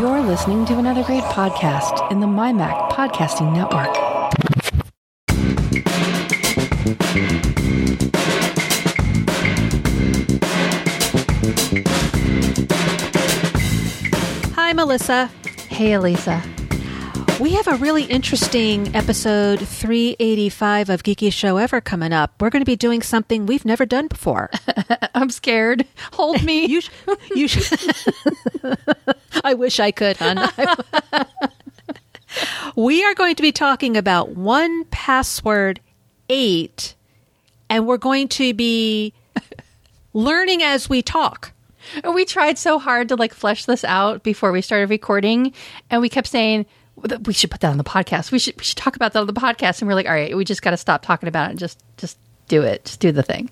You're listening to another great podcast in the MyMac Podcasting Network. Hi, Melissa. Hey, Elisa. We have a really interesting episode 385 of Geekiest Show Ever coming up. We're going to be doing something we've never done before. I'm scared. Hold me. you, sh- you sh- I wish I could, hon. we are going to be talking about one password eight, and we're going to be learning as we talk. we tried so hard to like flesh this out before we started recording, and we kept saying we should put that on the podcast. We should we should talk about that on the podcast. And we're like, all right, we just got to stop talking about it and just just do it. Just do the thing.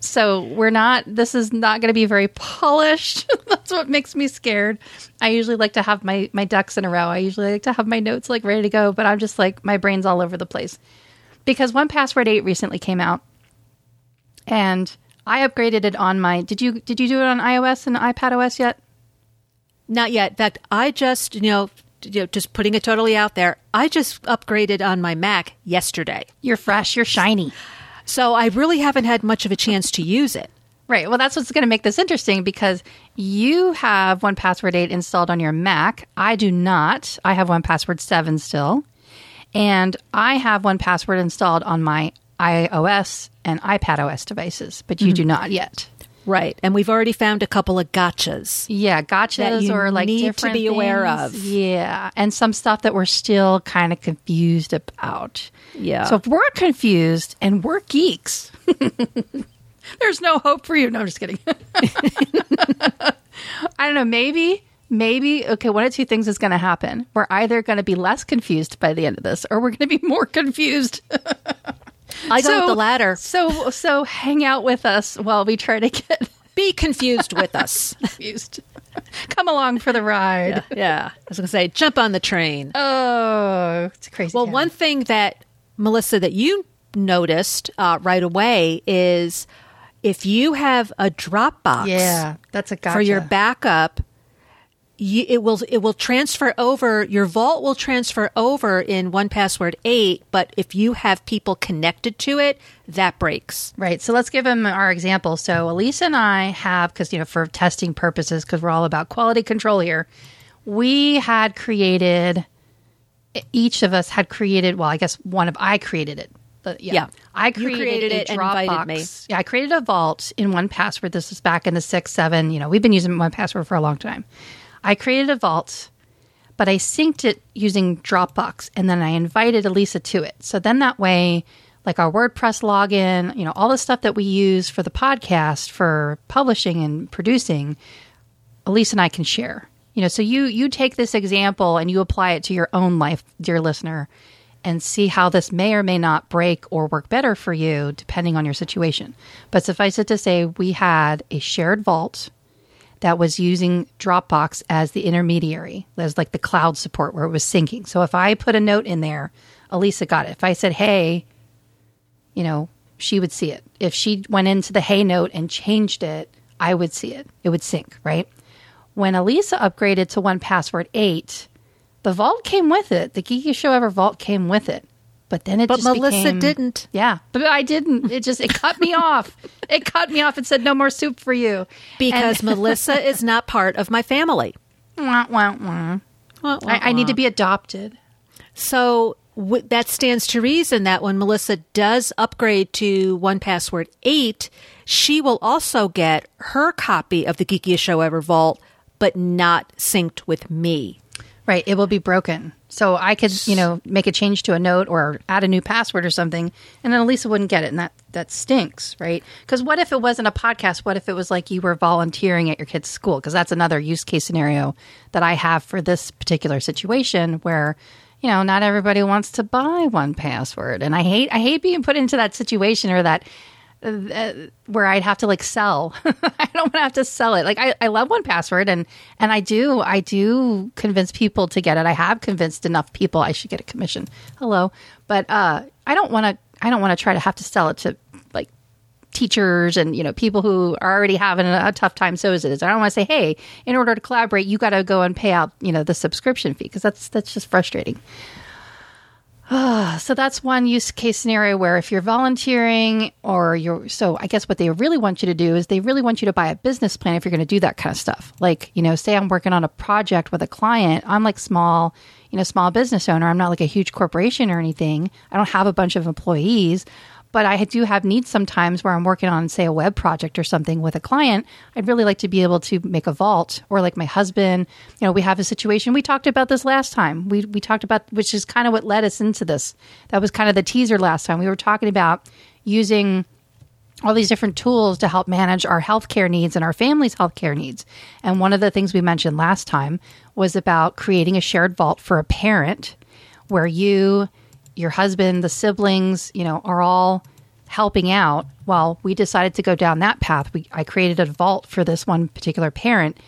So we're not. This is not going to be very polished. That's what makes me scared. I usually like to have my my ducks in a row. I usually like to have my notes like ready to go, but I'm just like my brain's all over the place because one password eight recently came out, and I upgraded it on my. Did you did you do it on iOS and iPad OS yet? Not yet. In fact, I just you know you know, just putting it totally out there, I just upgraded on my Mac yesterday. You're fresh, you're shiny. So I really haven't had much of a chance to use it. Right. Well, that's what's going to make this interesting because you have one password 8 installed on your Mac. I do not. I have one password 7 still. And I have one password installed on my iOS and iPad OS devices, but you mm-hmm. do not yet. Right. And we've already found a couple of gotchas. Yeah, gotchas or like need to be things. aware of. Yeah. And some stuff that we're still kind of confused about. Yeah. So if we're confused and we're geeks, there's no hope for you. No, I'm just kidding. I don't know. Maybe, maybe, okay, one of two things is going to happen. We're either going to be less confused by the end of this or we're going to be more confused. I so, with the latter. So, so hang out with us while we try to get be confused with us. confused. Come along for the ride. Yeah, yeah. I was going to say, jump on the train. Oh, it's crazy. Well, one thing that Melissa that you noticed uh, right away is if you have a Dropbox, yeah, that's a gotcha. for your backup you, it will it will transfer over your vault will transfer over in one password 8 but if you have people connected to it that breaks right so let's give them our example so elisa and i have because you know for testing purposes because we're all about quality control here we had created each of us had created well i guess one of i created it but yeah, yeah. I created, created it Dropbox. Yeah, I created a vault in one password. This is back in the six, seven. You know, we've been using one password for a long time. I created a vault, but I synced it using Dropbox and then I invited Elisa to it. So then that way, like our WordPress login, you know, all the stuff that we use for the podcast for publishing and producing, Elisa and I can share. You know, so you you take this example and you apply it to your own life, dear listener, and see how this may or may not break or work better for you depending on your situation. But suffice it to say, we had a shared vault that was using Dropbox as the intermediary, as like the cloud support where it was syncing. So if I put a note in there, Elisa got it. If I said, hey, you know, she would see it. If she went into the hey note and changed it, I would see it. It would sync, right? When Elisa upgraded to one password 8, the vault came with it. The Geekiest Show Ever vault came with it. But then it but Melissa became, didn't. Yeah, but I didn't. It just it cut me off. It cut me off and said no more soup for you because and, Melissa is not part of my family. Wah, wah, wah. Wah, I, I, need to be adopted. So w- that stands to reason that when Melissa does upgrade to One Password Eight, she will also get her copy of the Geekiest Show Ever Vault, but not synced with me. Right. It will be broken. So I could, you know, make a change to a note or add a new password or something, and then Elisa wouldn't get it, and that that stinks, right? Because what if it wasn't a podcast? What if it was like you were volunteering at your kid's school? Because that's another use case scenario that I have for this particular situation where you know not everybody wants to buy one password, and I hate I hate being put into that situation or that where I'd have to like sell. I don't want to have to sell it. Like I, I love one password and and I do I do convince people to get it. I have convinced enough people I should get a commission. Hello, but uh, I don't want to I don't want to try to have to sell it to like teachers and you know people who are already having a, a tough time so is it is i don't want to say hey in order to collaborate you got to go and pay out you know the subscription fee because that's that's just frustrating Ah, so that's one use case scenario where if you're volunteering or you're so I guess what they really want you to do is they really want you to buy a business plan if you're going to do that kind of stuff. Like, you know, say I'm working on a project with a client, I'm like small, you know, small business owner. I'm not like a huge corporation or anything. I don't have a bunch of employees but I do have needs sometimes where I'm working on, say, a web project or something with a client. I'd really like to be able to make a vault, or like my husband. You know, we have a situation. We talked about this last time. We we talked about which is kind of what led us into this. That was kind of the teaser last time. We were talking about using all these different tools to help manage our healthcare needs and our family's healthcare needs. And one of the things we mentioned last time was about creating a shared vault for a parent where you your husband, the siblings, you know, are all helping out. Well, we decided to go down that path. We I created a vault for this one particular parent.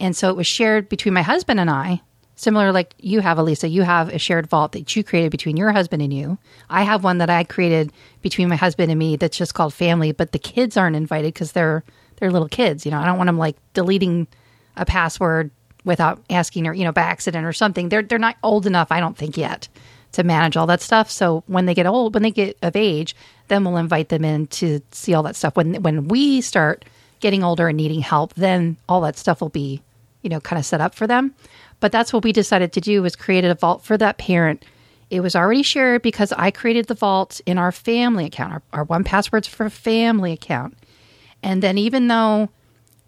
And so it was shared between my husband and I. Similar like you have, Elisa, you have a shared vault that you created between your husband and you. I have one that I created between my husband and me that's just called family, but the kids aren't invited because they're they're little kids. You know, I don't want them like deleting a password without asking or you know by accident or something. They're they're not old enough, I don't think yet to manage all that stuff. So when they get old, when they get of age, then we'll invite them in to see all that stuff. When when we start getting older and needing help, then all that stuff will be, you know, kind of set up for them. But that's what we decided to do was create a vault for that parent. It was already shared because I created the vault in our family account, our, our one passwords for family account. And then even though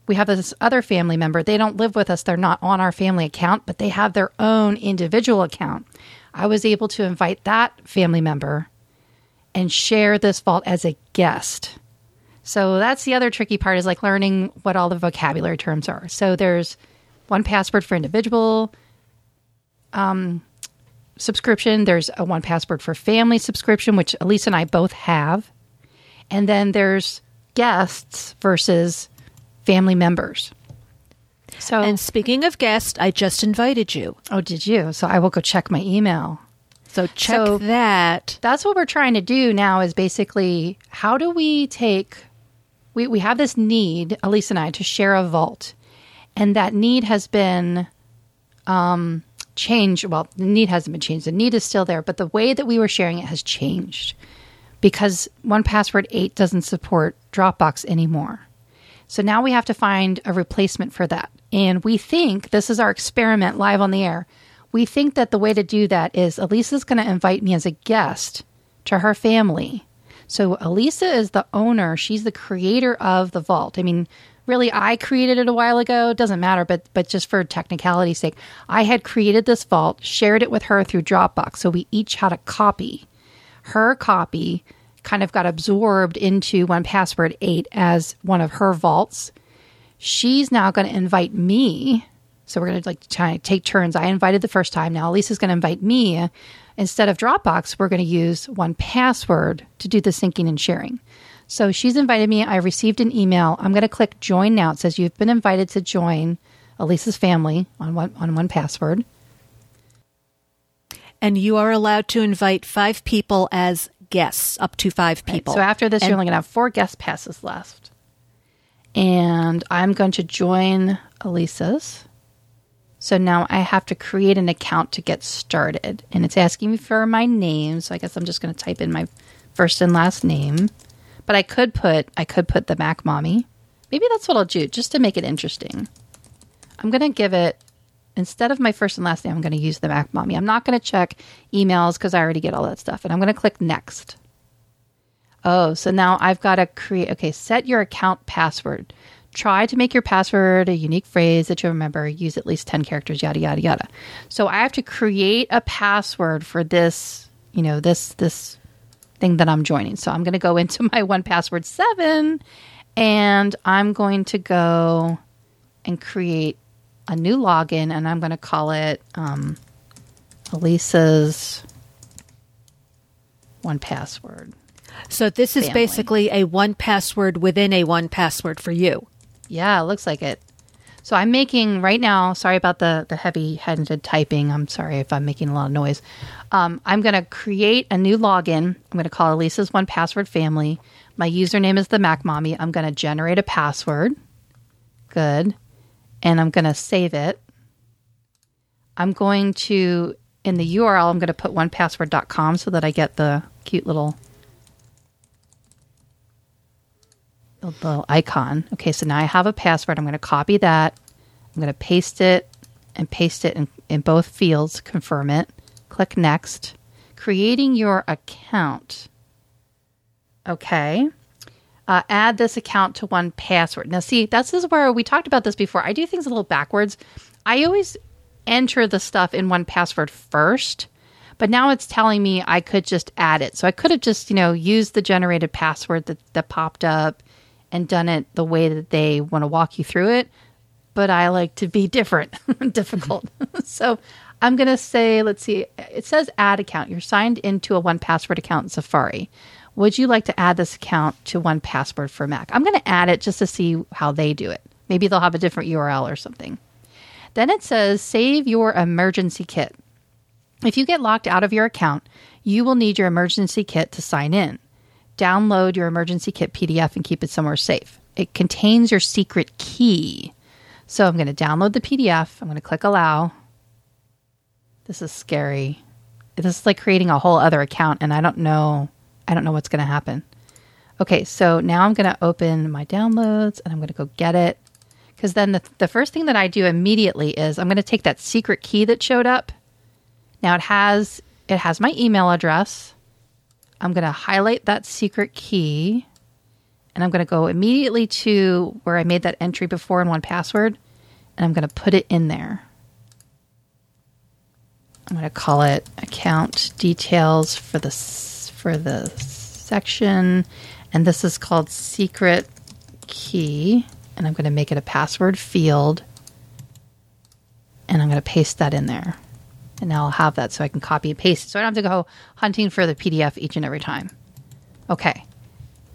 we have this other family member, they don't live with us, they're not on our family account, but they have their own individual account. I was able to invite that family member and share this vault as a guest. So that's the other tricky part is like learning what all the vocabulary terms are. So there's one password for individual um, subscription. There's a one password for family subscription, which Elisa and I both have. And then there's guests versus family members. So, and speaking of guests, I just invited you. Oh, did you? So I will go check my email. So check so that. That's what we're trying to do now. Is basically how do we take? We we have this need, Elisa and I, to share a vault, and that need has been um, changed. Well, the need hasn't been changed. The need is still there, but the way that we were sharing it has changed because One Password Eight doesn't support Dropbox anymore. So now we have to find a replacement for that. And we think this is our experiment live on the air. We think that the way to do that is Elisa's going to invite me as a guest to her family. So Elisa is the owner, she's the creator of the vault. I mean, really I created it a while ago, it doesn't matter, but but just for technicality's sake, I had created this vault, shared it with her through Dropbox. So we each had a copy. Her copy kind of got absorbed into one password 8 as one of her vaults she's now going to invite me. So we're going to like try take turns. I invited the first time. Now lisa's going to invite me. Instead of dropbox we're going to use one password to do the syncing and sharing. So she's invited me. I received an email. I'm going to click join now. It says you've been invited to join elisa's family on one on one password. And you are allowed to invite five people as guests, up to five people. Right. So after this, and, you're only going to have four guest passes left. And I'm going to join Elisa's. So now I have to create an account to get started. And it's asking me for my name. So I guess I'm just going to type in my first and last name. But I could put I could put the Mac Mommy. Maybe that's what I'll do just to make it interesting. I'm going to give it instead of my first and last name, I'm going to use the Mac Mommy. I'm not going to check emails because I already get all that stuff. And I'm going to click next. Oh, so now I've got to create, okay, set your account password. Try to make your password a unique phrase that you remember. Use at least 10 characters, yada, yada, yada. So I have to create a password for this, you know, this, this thing that I'm joining. So I'm going to go into my one password seven and I'm going to go and create a new login, and I'm going to call it um, Elisa's one password. So this is family. basically a one password within a one password for you. Yeah, it looks like it. So I'm making right now. Sorry about the the heavy handed typing. I'm sorry if I'm making a lot of noise. Um, I'm going to create a new login. I'm going to call Elisa's One Password Family. My username is the Mac Mommy. I'm going to generate a password. Good, and I'm going to save it. I'm going to in the URL. I'm going to put onepassword.com so that I get the cute little the little icon. Okay, so now I have a password. I'm going to copy that. I'm going to paste it and paste it in, in both fields, confirm it. Click next. Creating your account. Okay. Uh, add this account to one password. Now, see, this is where we talked about this before. I do things a little backwards. I always enter the stuff in one password first, but now it's telling me I could just add it. So I could have just, you know, used the generated password that, that popped up and done it the way that they want to walk you through it. But I like to be different, difficult. so I'm going to say, let's see, it says add account. You're signed into a one password account in Safari. Would you like to add this account to one password for Mac? I'm going to add it just to see how they do it. Maybe they'll have a different URL or something. Then it says save your emergency kit. If you get locked out of your account, you will need your emergency kit to sign in download your emergency kit PDF and keep it somewhere safe. It contains your secret key. So I'm going to download the PDF. I'm going to click allow. This is scary. This is like creating a whole other account and I don't know I don't know what's going to happen. Okay, so now I'm going to open my downloads and I'm going to go get it. Because then the, the first thing that I do immediately is I'm going to take that secret key that showed up. Now it has it has my email address. I'm going to highlight that secret key and I'm going to go immediately to where I made that entry before in one password and I'm going to put it in there. I'm going to call it account details for the for the section and this is called secret key and I'm going to make it a password field and I'm going to paste that in there. And now I'll have that so I can copy and paste it. So I don't have to go hunting for the PDF each and every time. Okay.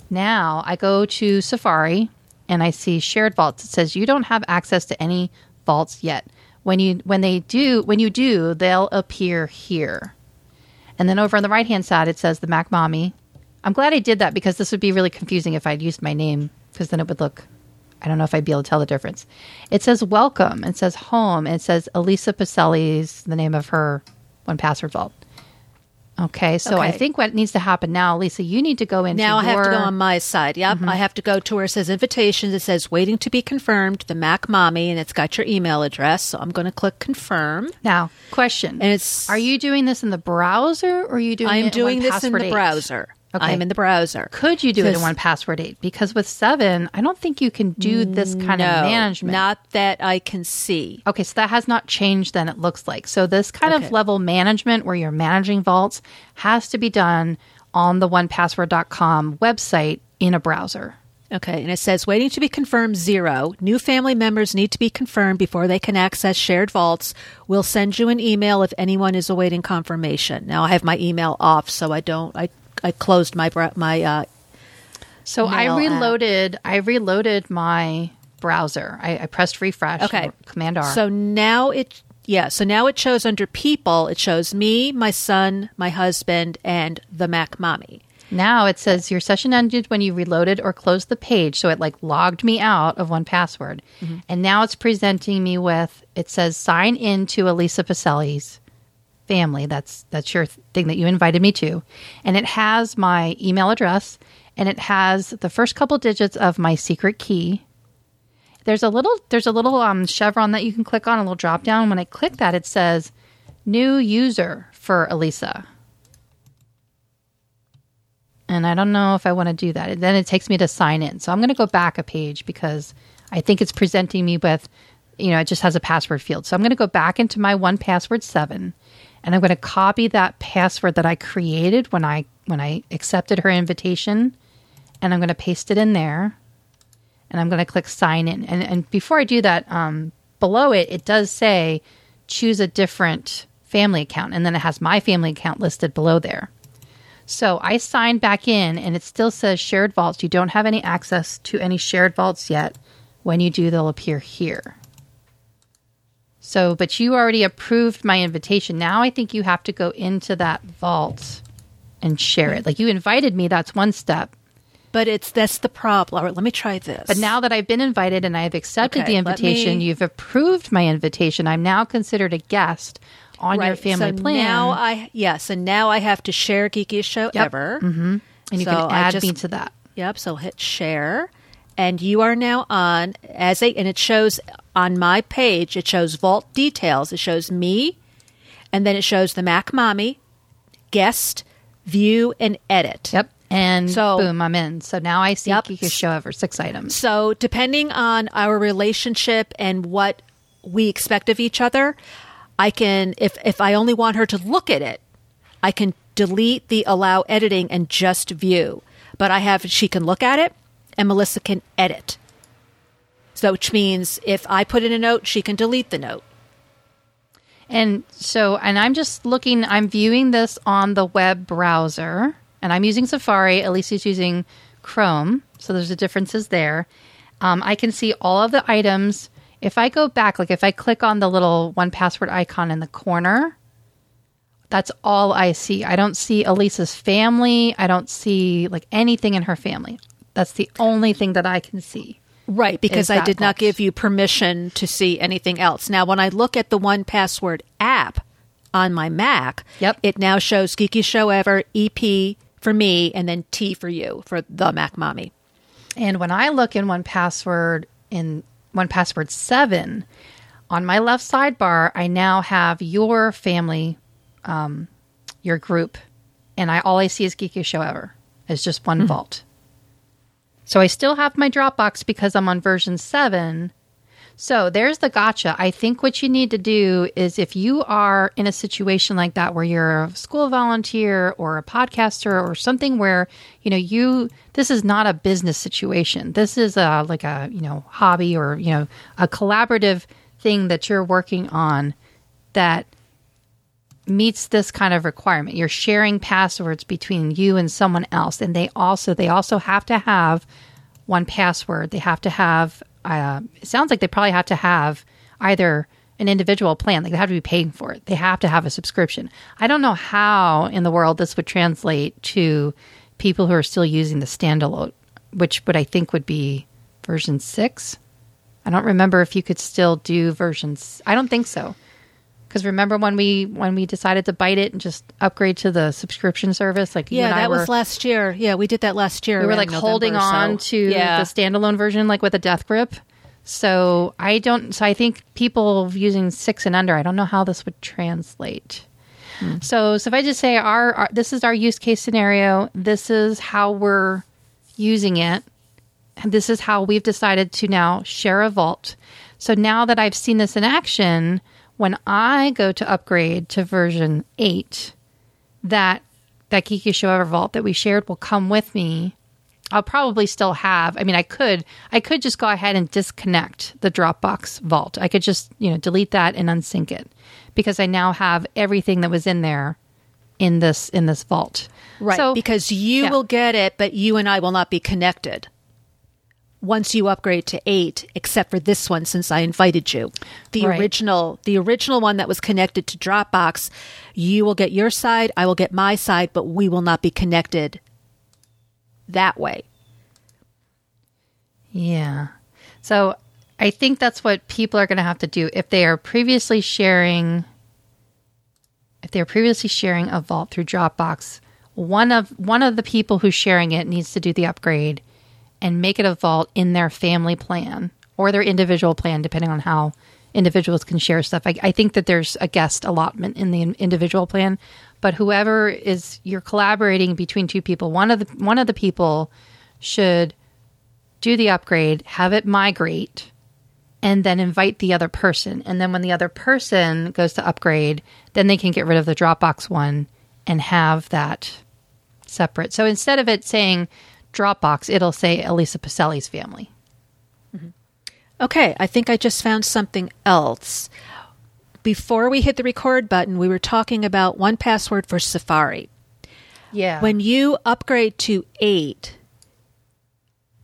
Now I go to Safari and I see shared vaults. It says you don't have access to any vaults yet. When you when they do when you do, they'll appear here. And then over on the right hand side it says the Mac Mommy. I'm glad I did that because this would be really confusing if I'd used my name because then it would look I don't know if I'd be able to tell the difference. It says welcome. It says home. And it says Elisa Pacelli's the name of her one password vault. Okay, so Okay. I think what needs to happen now, Lisa, you need to go into Now I have to go on my side. Yep. Mm-hmm. I have to go to where it says invitations. It says waiting to be confirmed, the Mac Mommy, and it's got your email address. So I'm going to click confirm. now. Question: And it's Are you doing this in the browser or are you doing? I'm doing in this in the 1Password 8? browser. Okay. I'm in the browser. Could you do it in one password eight? Because with seven, I don't think you can do this kind no, of management. Not that I can see. Okay, so that has not changed then it looks like. So this kind Okay. of level management where you're managing vaults has to be done on the onepassword.com website in a browser. Okay, and it says waiting to be confirmed zero. New family members need to be confirmed before they can access shared vaults. We'll send you an email if anyone is awaiting confirmation. Now I have my email off, so I don't. I I closed my my. Uh, So I Mail app. reloaded I reloaded my browser. I, I pressed refresh. okay, Command R. So now it yeah. So now it shows under people. It shows me, my son, my husband, and the Mac Mommy. Now it says your session ended when you reloaded or closed the page. So it like logged me out of one password. And now it's presenting me with it says sign in to Elisa Pacelli's family. That's that's your thing that you invited me to. And it has my email address and it has the first couple digits of my secret key. There's a little there's a little um chevron that you can click on, a little drop down. When I click that, it says new user for Elisa. And I don't know if I want to do that. And then it takes me to sign in. So I'm going to go back a page because I think it's presenting me with, you know, it just has a password field. So I'm going to go back into my one password seven and I'm going to copy that password that I created when I when I accepted her invitation and I'm going to paste it in there and I'm going to click sign in. And, and before I do that, um, below it, it does say choose a different family account. And then it has my family account listed below there. So I signed back in and it still says shared vaults. You don't have any access to any shared vaults yet. When you do, they'll appear here. So, but you already approved my invitation. Now I think you have to go into that vault and share it. Like you invited me, that's one step. But it's that's the problem. All right, let me try this. But now that I've been invited and I've accepted Okay, the invitation, me- you've approved my invitation. I'm now considered a guest on your Right, family so plan. Now I yes, and now I have to share geekiest show Yep. ever. Mm-hmm. and you so can add just- me to that. Yep. So hit share, and you are now on as a, and it shows on my page. It shows vault details. It shows me, and then it shows the Mac Mommy, guest, view, and edit. Yep. And So- boom, I'm in. So now I see Yep. Geekiest Show Ever, six items. So depending on our relationship and what we expect of each other, I can if if I only want her to look at it, I can delete the allow editing and just view. But I have she can look at it and Melissa can edit. So which means if I put in a note, she can delete the note. And so, and I'm just looking, I'm viewing this on the web browser, and I'm using Safari. Elisa's using Chrome. So there's the differences there. Um, I can see all of the items. If I go back, like if I click on the little one password icon in the corner, that's all I see. I don't see Elisa's family. I don't see like anything in her family. That's the only thing that I can see. Right, because I did not give you permission to see anything else. Now, when I look at the One Password app on my Mac, Yep. it now shows Geekiest Show Ever, EP for me, and then T for you for the Mac Mommy. And when I look in one password in one password seven, on my left sidebar, I now have your family, um, your group, and I all I see is Geekiest Show Ever. It's just one vault. So I still have my Dropbox because I'm on version seven. So there's the gotcha. I think what you need to do is if you are in a situation like that where you're a school volunteer or a podcaster or something where, you know, you this is not a business situation. This is a like a, you know, hobby or, you know, a collaborative thing that you're working on that meets this kind of requirement. You're sharing passwords between you and someone else, and they also they also have to have one password. They have to have. Uh, it sounds like they probably have to have either an individual plan, like they have to be paying for it. They have to have a subscription. I don't know how in the world this would translate to people who are still using the standalone, which would I think would be version six. I don't remember if you could still do versions. I don't think so. Because remember when we when we decided to bite it and just upgrade to the subscription service, like you Yeah, and I that were, was last year. Yeah, we did that last year. we were like holding on so- to yeah. the standalone version, like with a death grip. So I don't. So I think people using six and under, I don't know how this would translate. Hmm. So, so if I just say our, our this is our use case scenario, this is how we're using it, and this is how we've decided to now share a vault. So now that I've seen this in action, when I go to upgrade to version eight, that that Geekiest Show Ever Vault that we shared will come with me. I'll probably still have. I mean, I could I could just go ahead and disconnect the Dropbox vault. I could just you know delete that and unsync it because I now have everything that was in there in this in this vault. Right, So because you yeah. will get it, but you and I will not be connected once you upgrade to eight, except for this one since I invited you. The Right. original, the original one that was connected to Dropbox, you will get your side, I will get my side, but we will not be connected that way. Yeah. So I think that's what people are going to have to do if they are previously sharing if they're previously sharing a vault through Dropbox, one of one of the people who's sharing it needs to do the upgrade and make it a vault in their family plan or their individual plan depending on how individuals can share stuff. I, I think that there's a guest allotment in the individual plan, but whoever is you're collaborating between two people, one of the one of the people should do the upgrade, have it migrate, and then invite the other person. And then when the other person goes to upgrade, then they can get rid of the Dropbox one and have that separate. So instead of it saying Dropbox, it'll say Elisa Pacelli's family. Mm-hmm. Okay, I think I just found something else. Before we hit the record button, we were talking about one password for Safari. Yeah. When you upgrade to eight,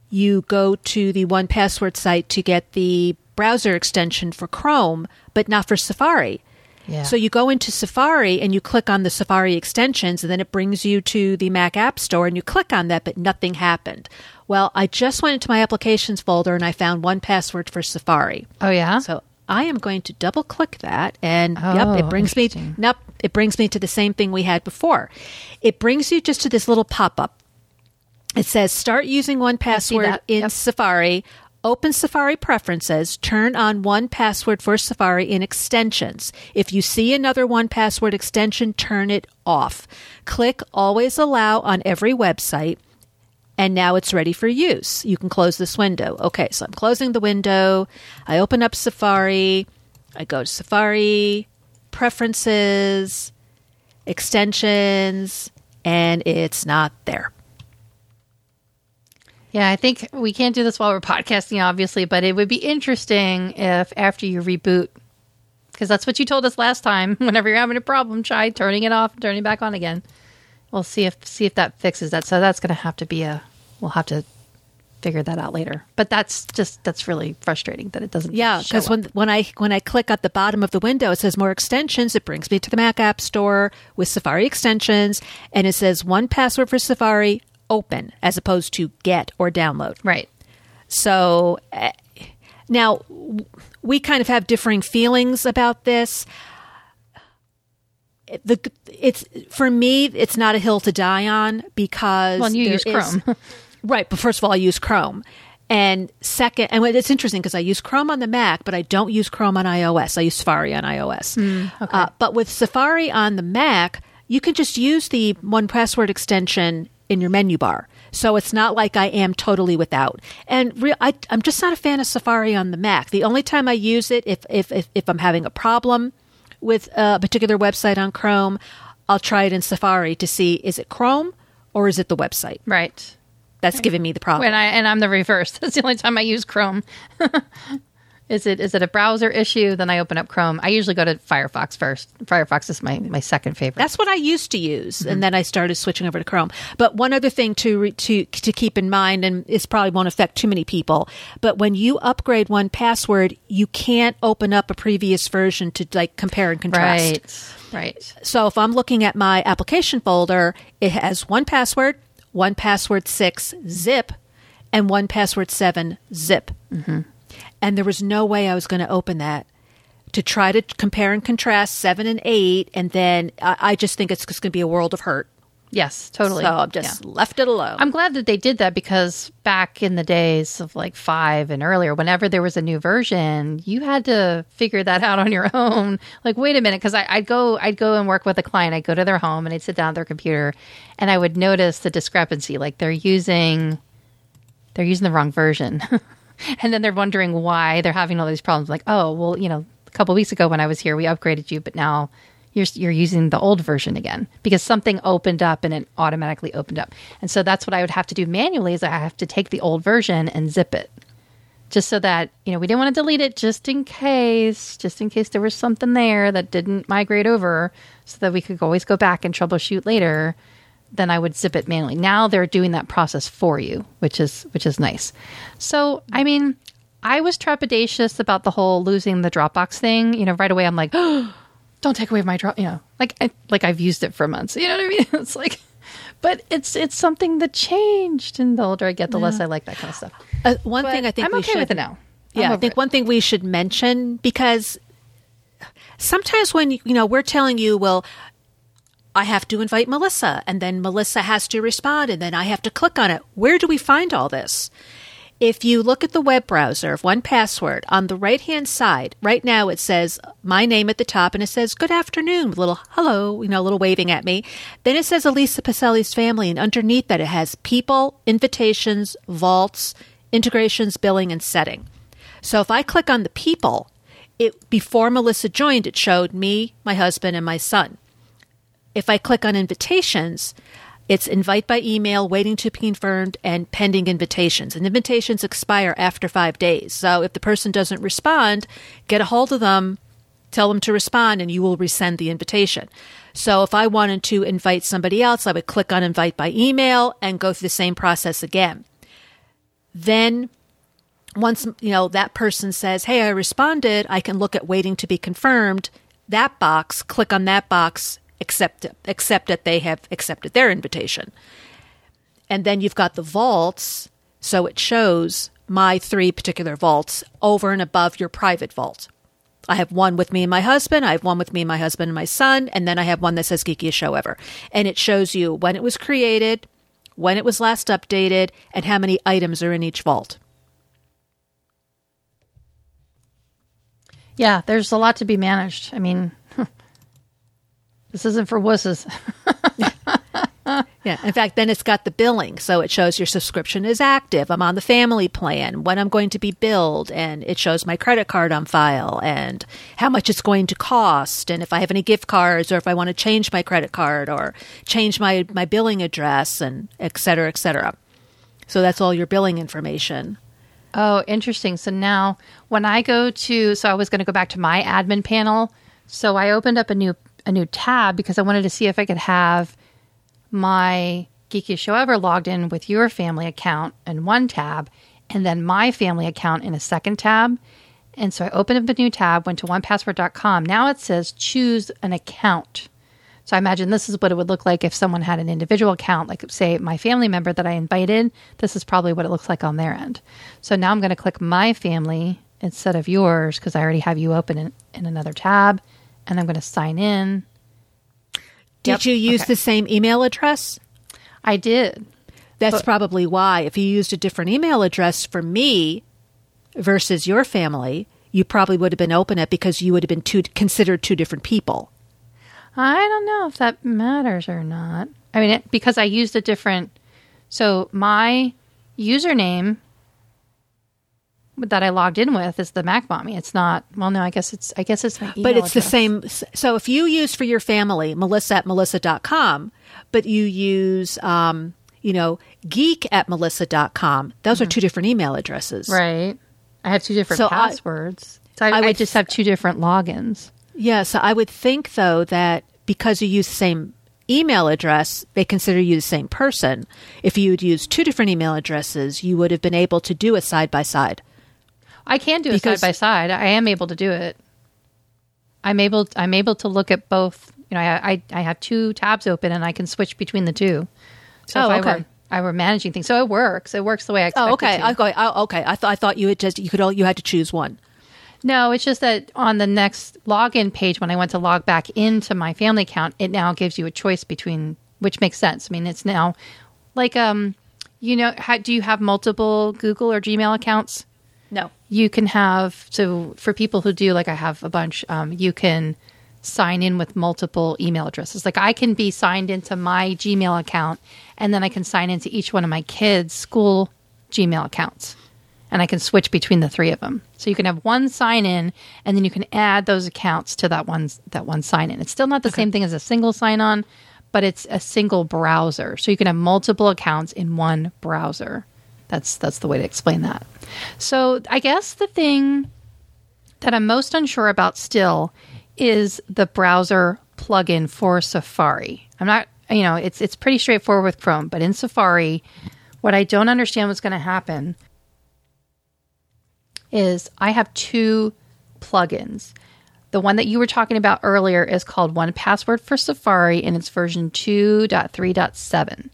you go to the one password site to get the browser extension for Chrome, but not for Safari. Yeah. So you go into Safari and you click on the Safari extensions, and then it brings you to the Mac App Store, and you click on that, but nothing happened. Well, I just went into my applications folder and I found one password for Safari. oh yeah. So I am going to double click that, and Oh, yep, it brings me. Nope, it brings me to the same thing we had before. It brings you just to this little pop up. It says start using one password in Yep. Safari. Open Safari preferences, turn on one password for Safari in extensions. If you see another one password extension, turn it off. Click always allow on every website and now it's ready for use. You can close this window. Okay, so I'm closing the window. I open up Safari. I go to Safari, preferences, extensions, and it's not there. Yeah, I think we can't do this while we're podcasting, obviously, but it would be interesting if after you reboot, because that's what you told us last time. Whenever you're having a problem, try turning it off and turning it back on again. We'll see if see if that fixes that. So that's going to have to be a. We'll have to figure that out later. But that's just that's really frustrating that it doesn't. Yeah, because when when I when I click at the bottom of the window, it says more extensions. It brings me to the Mac App Store with Safari extensions, and it says one password for Safari open as opposed to get or download. right, So uh, now we kind of have differing feelings about this. The it's for me, it's not a hill to die on because Well, you use is- Chrome. right? But first of all, I use Chrome, and second, and it's interesting because I use Chrome on the Mac, but I don't use Chrome on iOS. I use Safari on iOS. Hmm, uh, but with Safari on the Mac, you can just use the one password extension in your menu bar. So it's not like I am totally without. And re- I, I'm just not a fan of Safari on the Mac. The only time I use it if if if, if I'm having a problem with uh, a particular website on Chrome, I'll try it in Safari to see is it Chrome or is it the website right. that's giving me the problem. I and I'm the reverse. That's the only time I use Chrome. is it is it a browser issue? Then I open up Chrome. I usually go to Firefox first. Firefox is my my second favorite. That's what I used to use, and then I started switching over to Chrome. But one other thing to to to keep in mind, and this probably won't affect too many people, but when you upgrade one password, you can't open up a previous version to like compare and contrast. right. Right. So if I'm looking at my application folder, it has one password, one password six zip, and one password seven zip. Mm-hmm. And there was no way I was going to open that to try to compare and contrast seven and eight. And then I, I just think it's just going to be a world of hurt. Yes, totally. So I've just left it alone. I'm glad that they did that because back in the days of like five and earlier, whenever there was a new version, you had to figure that out on your own. Like, wait a minute, because I'd go, I'd go and work with a client. I'd go to their home and I'd sit down at their computer, and I would notice the discrepancy. Like they're using, they're using the wrong version, and then they're wondering why they're having all these problems. Like, oh, well, you know, a couple weeks ago when I was here, we upgraded you, but now you're you're using the old version again because something opened up and it automatically opened up. And so that's what I would have to do manually is I have to take the old version and zip it. Just so that, you know, we didn't want to delete it just in case, just in case there was something there that didn't migrate over so that we could always go back and troubleshoot later. Then I would zip it manually. Now they're doing that process for you, which is which is nice. So, I mean, I was trepidatious about the whole losing the Dropbox thing. You know, right away I'm like, oh, don't take away my drop. You know, like I, like I've used it for months. You know what I mean? It's like, but it's it's something that changed, and the older I get, the less I like that kind of stuff. Uh, one But thing I think I'm okay should, with it now. Yeah, I think it. one thing we should mention because sometimes when you know we're telling you, well, I have to invite Melissa, and then Melissa has to respond, and then I have to click on it. Where do we find all this? If you look at the web browser of One Password on the right hand side, right now it says my name at the top and it says good afternoon little hello, you know, a little waving at me. Then it says Elisa Pacelli's family, and underneath that it has people, invitations, vaults, integrations, billing, and setting. So if I click on the people, it before Melissa joined, it showed me, my husband, and my son. If I click on invitations, it's invite by email, waiting to be confirmed, and pending invitations. And invitations expire after five days. So if the person doesn't respond, get a hold of them, tell them to respond, and you will resend the invitation. So if I wanted to invite somebody else, I would click on invite by email and go through the same process again. Then once you know that person says, "Hey, I responded," I can look at waiting to be confirmed. That box, click on that box, accept accept that they have accepted their invitation. And then you've got the vaults, so it shows my three particular vaults over and above your private vault. I have one with me and my husband. I have one with me, and my husband, and my son. And then I have one that says Geekiest Show Ever. And it shows you when it was created, when it was last updated, and how many items are in each vault. Yeah, there's a lot to be managed. I mean, this isn't for wusses. Yeah. In fact, then it's got the billing. So it shows your subscription is active. I'm on the family plan, when I'm going to be billed, and it shows my credit card on file and how much it's going to cost. And if I have any gift cards or if I want to change my credit card or change my, my billing address and et cetera, et cetera. So that's all your billing information. Oh, interesting. So now when I go to so I was going to go back to my admin panel. So I opened up a new a new tab because I wanted to see if I could have my Geekiest Show Ever logged in with your family account in one tab and then my family account in a second tab. And so I opened up a new tab, went to onepassword.com. Now it says choose an account. So I imagine this is what it would look like if someone had an individual account, like say my family member that I invited. This is probably what it looks like on their end. So now I'm going to click my family instead of yours because I already have you open in, in another tab. And I'm going to sign in. Did Yep. you use Okay. the same email address? I did. That's But- probably why. If you used a different email address for me versus your family, you probably would have been open it because you would have been two considered two different people. I don't know if that matters or not. I mean, it, because I used a different. So my username that I logged in with is the Mac Mommy. It's not. Well, no, I guess it's. I guess it's my. But it's the same. So if you use for your family, melissa at melissa.com, but you use, um, you know, geek at melissa.com, those are two different email addresses. Right. I have two different So I- passwords. so I, I I, would- just have two different logins. Yeah. So I would think, though, that because you use the same email address, they consider you the same person. If you would use two different email addresses, you would have been able to do it side by side. I can do it Because- side by side. I am able to do it. I'm able. I'm able to look at both. You know, I I, I have two tabs open and I can switch between the two. So Oh, if I okay. were I were managing things, so it works. It works the way I expect Oh, okay. to. I go. Oh, okay. I thought I thought you had just you could all you had to choose one. No, it's just that on the next login page, when I went to log back into my family account, it now gives you a choice between, which makes sense. I mean, it's now like, um, you know, how, do you have multiple Google or Gmail accounts? No. You can have so for people who do, like I have a bunch. Um, you can sign in with multiple email addresses. Like I can be signed into my Gmail account, and then I can sign into each one of my kids' school Gmail accounts and I can switch between the three of them. So you can have one sign in, and then you can add those accounts to that one that one sign in. It's still not the same thing as a single sign on, but it's a single browser. So you can have multiple accounts in one browser. That's that's the way to explain that. So I guess the thing that I'm most unsure about still is the browser plugin for Safari. I'm not, you know, it's it's pretty straightforward with Chrome, but in Safari, what I don't understand what's going to happen is I have two plugins. The one that you were talking about earlier is called One Password for Safari and it's version 2.3.7.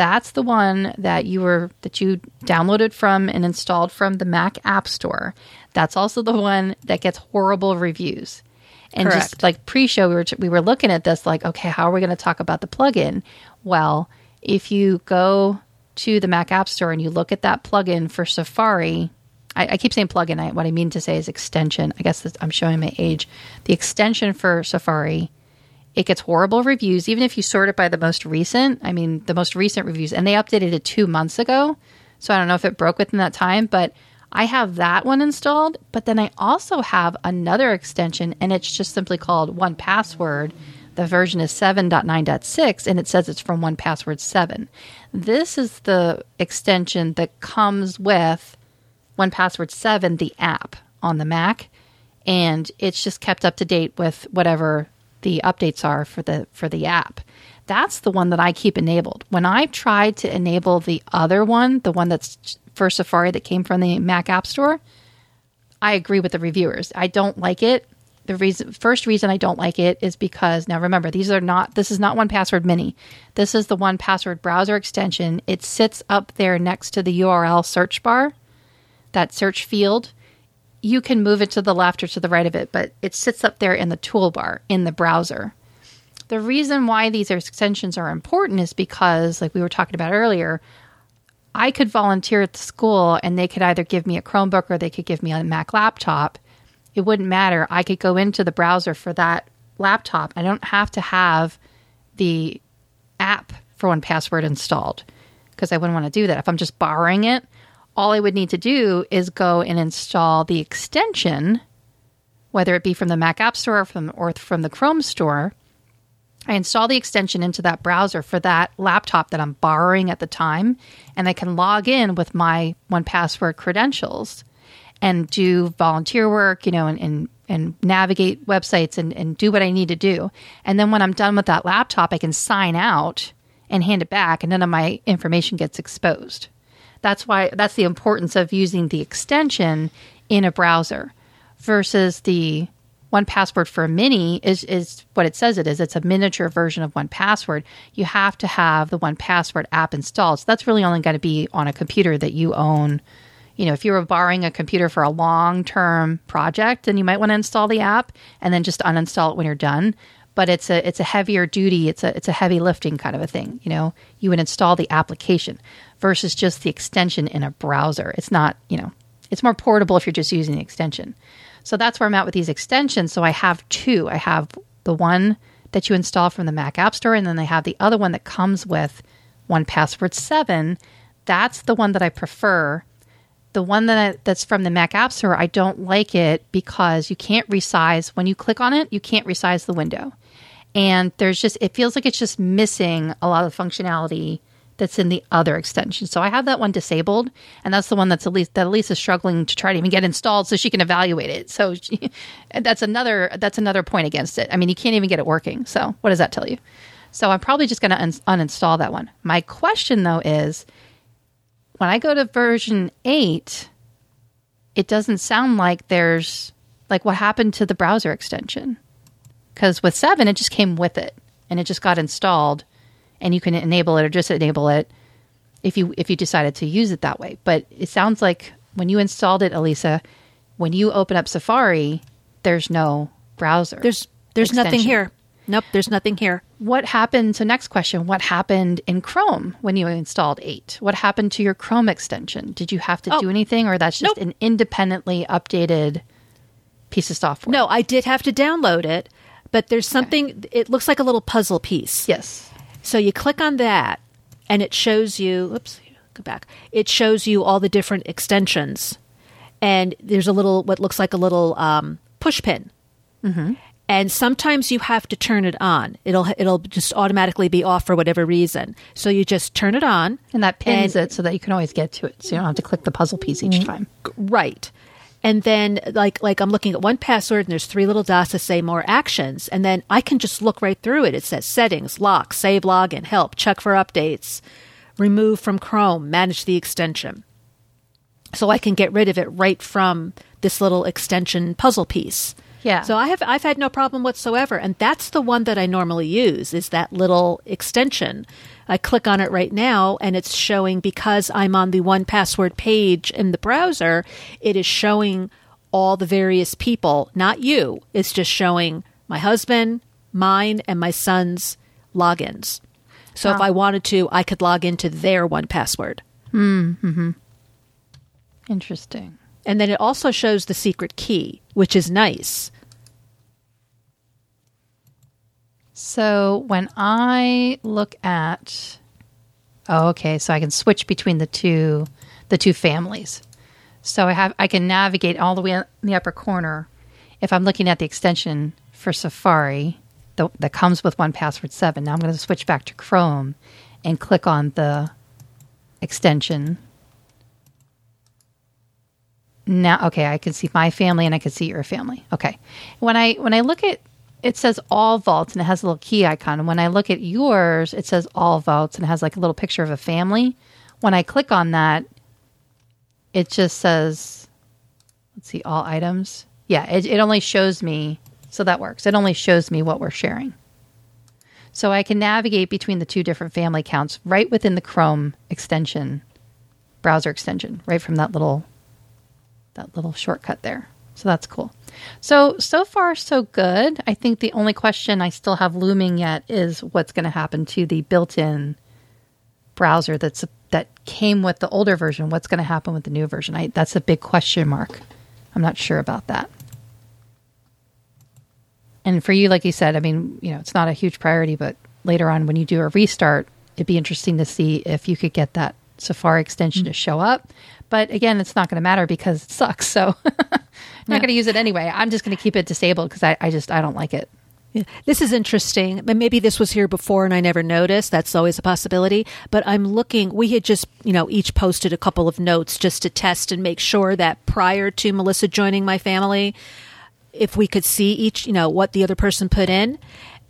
That's the one that you were that you downloaded from and installed from the Mac App Store. That's also the one that gets horrible reviews. And just like pre-show we were we were looking at this like okay, how are we going to talk about the plugin? Well, if you go to the Mac App Store and you look at that plugin for Safari, I, I keep saying plugin. I, what I mean to say is extension. I guess I'm showing my age. The extension for Safari, it gets horrible reviews, even if you sort it by the most recent. I mean, the most recent reviews, and they updated it two months ago. So I don't know if it broke within that time, but I have that one installed. But then I also have another extension, and it's just simply called One Password. The version is 7.9.6, and it says it's from One Password 7. This is the extension that comes with one Password 7, the app on the Mac, and it's just kept up to date with whatever the updates are for the for the app. That's the one that I keep enabled. When I tried to enable the other one, the one that's for Safari that came from the Mac App Store, I agree with the reviewers. I don't like it. The reason, first reason I don't like it is because now remember these are not. This is not one password mini. This is the one password browser extension. It sits up there next to the URL search bar, that search field. You can move it to the left or to the right of it, but it sits up there in the toolbar in the browser. The reason why these extensions are important is because, like we were talking about earlier, I could volunteer at the school and they could either give me a Chromebook or they could give me a Mac laptop. It wouldn't matter. I could go into the browser for that laptop. I don't have to have the app for one password installed because I wouldn't want to do that. If I'm just borrowing it, all I would need to do is go and install the extension, whether it be from the Mac App Store or from, or from the Chrome Store. I install the extension into that browser for that laptop that I'm borrowing at the time, and I can log in with my one password credentials and do volunteer work, you know, and, and, and navigate websites and, and do what I need to do. And then when I'm done with that laptop, I can sign out and hand it back, and none of my information gets exposed. That's why that's the importance of using the extension in a browser versus the one password for a mini is is what it says it is. It's a miniature version of one password. You have to have the one password app installed. So that's really only going to be on a computer that you own. You know, if you were borrowing a computer for a long term project, then you might want to install the app and then just uninstall it when you're done. But it's a it's a heavier duty, it's a it's a heavy lifting kind of a thing. You know, you would install the application versus just the extension in a browser. It's not, you know, it's more portable if you're just using the extension. So that's where I'm at with these extensions. So I have two. I have the one that you install from the Mac App Store, and then I have the other one that comes with One Password 7. That's the one that I prefer. The one that I, that's from the Mac App Store, I don't like it because you can't resize. When you click on it, you can't resize the window. And there's just, it feels like it's just missing a lot of functionality that's in the other extension. So I have that one disabled, and that's the one that's at least that Elise is struggling to try to even get installed so she can evaluate it. So she, that's another that's another point against it. I mean, you can't even get it working. So what does that tell you? So I'm probably just going to un- uninstall that one. My question though is, when I go to version eight, it doesn't sound like there's like what happened to the browser extension because with seven it just came with it and it just got installed and you can enable it or just enable it if you if you decided to use it that way. But it sounds like when you installed it, Elisa, when you open up Safari, there's no browser. There's there's extension. nothing here. Nope, there's nothing here. What happened? So next question: What happened in Chrome when you installed eight? What happened to your Chrome extension? Did you have to oh, do anything, or that's just nope. an independently updated piece of software? No, I did have to download it, but there's something. Okay. It looks like a little puzzle piece. Yes so you click on that, and it shows you. Oops, go back. It shows you all the different extensions, and there's a little what looks like a little um, push pin. Mm-hmm. And sometimes you have to turn it on. It'll it'll just automatically be off for whatever reason. So you just turn it on, and that pins and, it so that you can always get to it. So you don't have to click the puzzle piece each mm-hmm. time. Right and then like like I'm looking at one password and there's three little dots that say more actions and then I can just look right through it. It says settings, lock, save login, help, check for updates, remove from Chrome, manage the extension. So I can get rid of it right from this little extension puzzle piece. Yeah. So I have I've had no problem whatsoever and that's the one that I normally use is that little extension. I click on it right now and it's showing because I'm on the one password page in the browser, it is showing all the various people, not you. It's just showing my husband, mine and my son's logins. So if I wanted to, I could log into their one password. Mm-hmm. Interesting. And then it also shows the secret key, which is nice. So when I look at oh, okay, so I can switch between the two the two families. So I have I can navigate all the way in the upper corner if I'm looking at the extension for Safari the, that comes with one password 7. Now I'm going to switch back to Chrome and click on the extension now okay i can see my family and i can see your family okay when i when i look at it says all vaults and it has a little key icon and when i look at yours it says all vaults and has like a little picture of a family when i click on that it just says, let's see, all items. Yeah, it, it only shows me, so that works. It only shows me what we're sharing. So I can navigate between the two different family accounts right within the Chrome extension, browser extension, right from that little that little shortcut there. So that's cool. So so far so good. I think the only question I still have looming yet is what's going to happen to the built-in browser that's that came with the older version. What's going to happen with the new version? I, that's a big question mark. I'm not sure about that. And for you, like you said, I mean, you know, it's not a huge priority, but later on when you do a restart, it'd be interesting to see if you could get that Safari extension to mm. show up. But again, it's not going to matter because it sucks. So I'm not going to use it anyway. I'm just going to keep it disabled because I, I just I don't like it. Yeah. This is interesting. But Maybe this was here before and I never noticed. That's always a possibility. But I'm looking, we had just, you know, each posted a couple of notes just to test and make sure that prior to Melissa joining my family, if we could see each, you know, what the other person put in.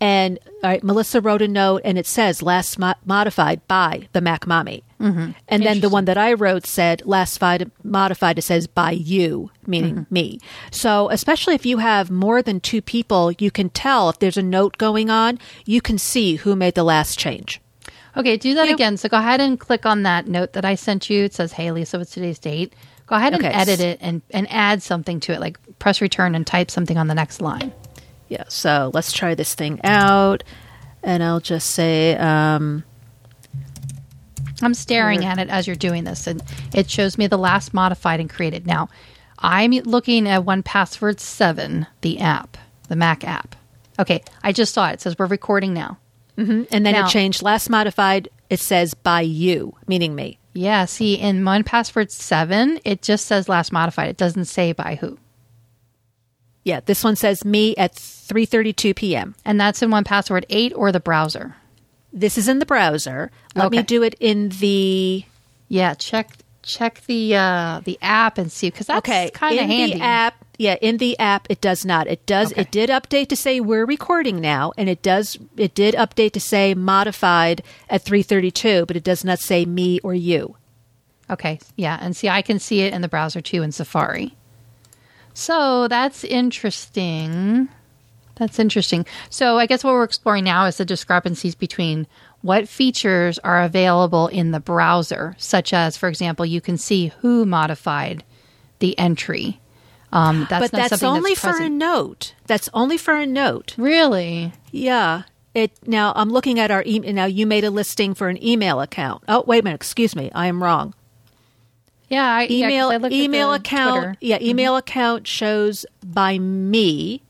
And all right, Melissa wrote a note and it says last mo- modified by the Mac Mommy. Mm-hmm. And then the one that I wrote said last fi- modified, it says by you, meaning Mm-hmm. me. So, especially if you have more than two people, you can tell if there's a note going on, you can see who made the last change. Okay, do that Yeah. again. So go ahead and click on that note that I sent you. It says, "Hey, Lisa, what's today's date?" Go ahead and edit it and and add something to it, like press return and type something on the next line. Yeah, so let's try this thing out. And I'll just say, um, I'm staring at it as you're doing this, and it shows me the last modified and created. Now, I'm looking at One Password Seven, the app, the Mac app. Okay, I just saw it. It says we're recording now. and then Now- it changed last modified, it says by you, meaning me. Yeah, see, in One Password Seven, it just says last modified. It doesn't say by who, Yeah, this one says me at 3:32 p.m. and that's in One Password Eight or the browser. This is in the browser. Let me do it in the Yeah, check check the uh the app and see because that's okay kind of in handy. the app. Yeah, in the app it does not. It does. Okay. It did update to say we're recording now, and it does. It did update to say modified at 3:32, but it does not say me or you. Okay, yeah, and see, I can see it in the browser too in Safari. So that's interesting. That's interesting. So I guess what we're exploring now is the discrepancies between what features are available in the browser, such as, for example, you can see who modified the entry. Um, that's but that's only that's for a note. That's only for a note. really. Yeah. It now I'm looking at our email. Now you made a listing for an email account. Oh wait a minute. Excuse me. I am wrong. Yeah, I, yeah, email at email account Twitter. Mm-hmm. yeah email account shows by me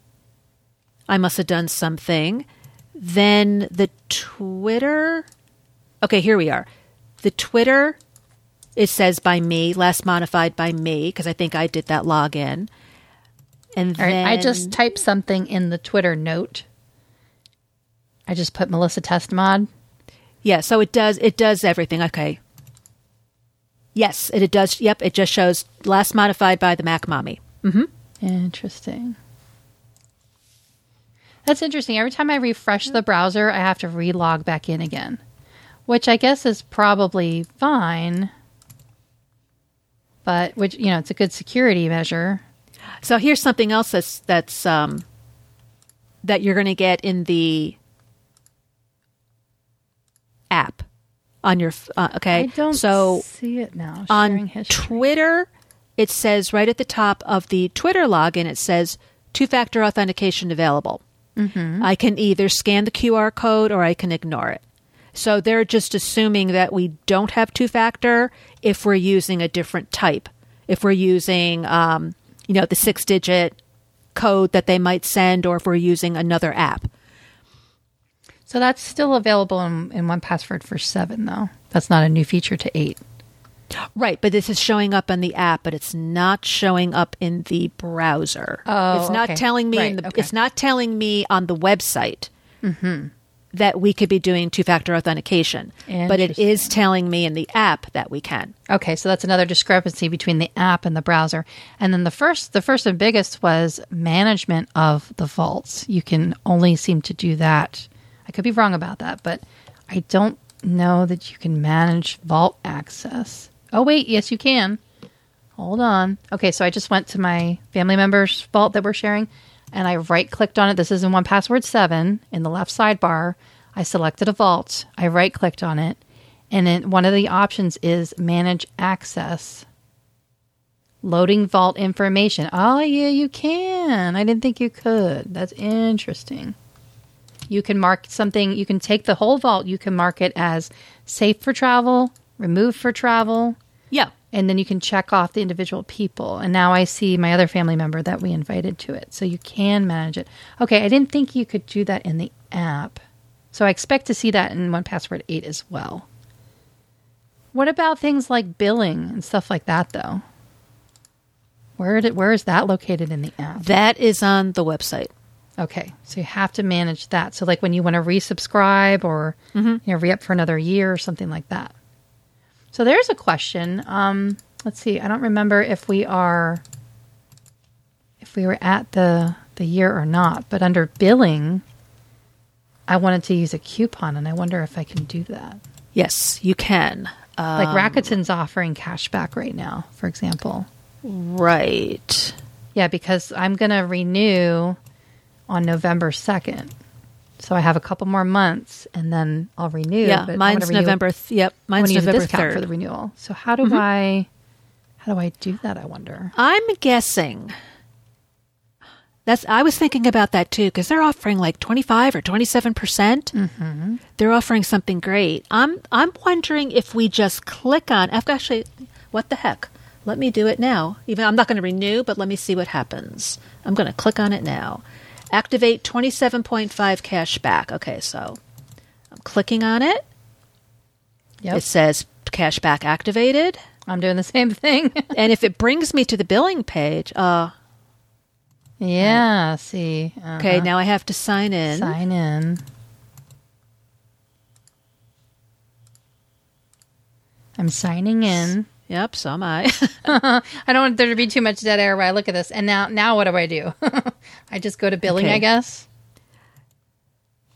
i must have done something then the twitter okay here we are the twitter it says by me last modified by me because i think i did that login and All right, then I just typed something in the Twitter note. I just put Melissa Test Mod. yeah so it does it does everything okay yes it, it does yep it just shows last modified by the mac mommy Interesting. That's interesting. Every time I refresh the browser, I have to relog back in again, which I guess is probably fine. But which you know, it's a good security measure. So here's something else that's that's um, that you're going to get in the app on your uh, okay. I don't so see it now. On. Twitter, it says right at the top of the Twitter login, it says two-factor authentication available. Mm-hmm. I can either scan the QR code or I can ignore it. So they're just assuming that we don't have two-factor if we're using a different type. If we're using, um, you know, the six-digit code that they might send, or if we're using another app. So that's still available in, in one password for seven, though. That's not a new feature to eight. Right, but this is showing up in the app, but it's not showing up in the browser. Oh, it's not okay. telling me. in Right, the, okay. It's not telling me on the website mm-hmm. that we could be doing two-factor authentication, but it is telling me in the app that we can. Okay, so that's another discrepancy between the app and the browser. And then the first the first and biggest was management of the vaults. You can only seem to do that. I could be wrong about that, but I don't know that you can manage vault access. Oh wait, yes you can. Hold on. Okay, so I just went to my family member's vault that we're sharing and I right clicked on it. This is in one password seven in the left sidebar. I selected a vault. I right clicked on it. And then one of the options is manage access. Loading vault information. Oh, yeah, you can. I didn't think you could. That's interesting. You can mark something, you can take the whole vault, you can mark it as safe for travel, removed for travel, Yeah. and then you can check off the individual people. And now I see my other family member that we invited to it. So you can manage it. Okay, I didn't think you could do that in the app. So I expect to see that in One Password 8 as well. What about things like billing and stuff like that though? Where did, where is that located in the app? That is on the website. Okay, so you have to manage that. So, like when you want to resubscribe or you know re up for another year or something like that. So there's a question. Um, let's see. I don't remember if we are if we were at the the year or not, but under billing, I wanted to use a coupon, and I wonder if I can do that. Yes, you can. Uh, Like Rakuten's offering cash back right now, for example. right. Yeah, because I'm going to renew on November 2nd. So I have a couple more months and then I'll renew. Yeah, but mine's renew- November. Th- yep, mine's November third. for the renewal. So how do Mm-hmm. I how do I do that, I wonder? I'm guessing. That's. I was thinking about that too because they're offering like twenty five or twenty seven percent. Mm-hmm. They're offering something great. I'm. I'm wondering if we just click on. I've actually. What the heck? Let me do it now. Even I'm not going to renew, but let me see what happens. I'm going to click on it now. Activate twenty seven point five cash back. Okay, so I'm clicking on it. Yep. It says cash back activated. I'm doing the same thing. and if it brings me to the billing page, uh, yeah, see. okay, uh-huh. now I have to sign in. sign in. I'm signing in. Yep, so am I. I don't want there to be too much dead air while I look at this. And now now what do I do? I just go to billing, Okay. I guess.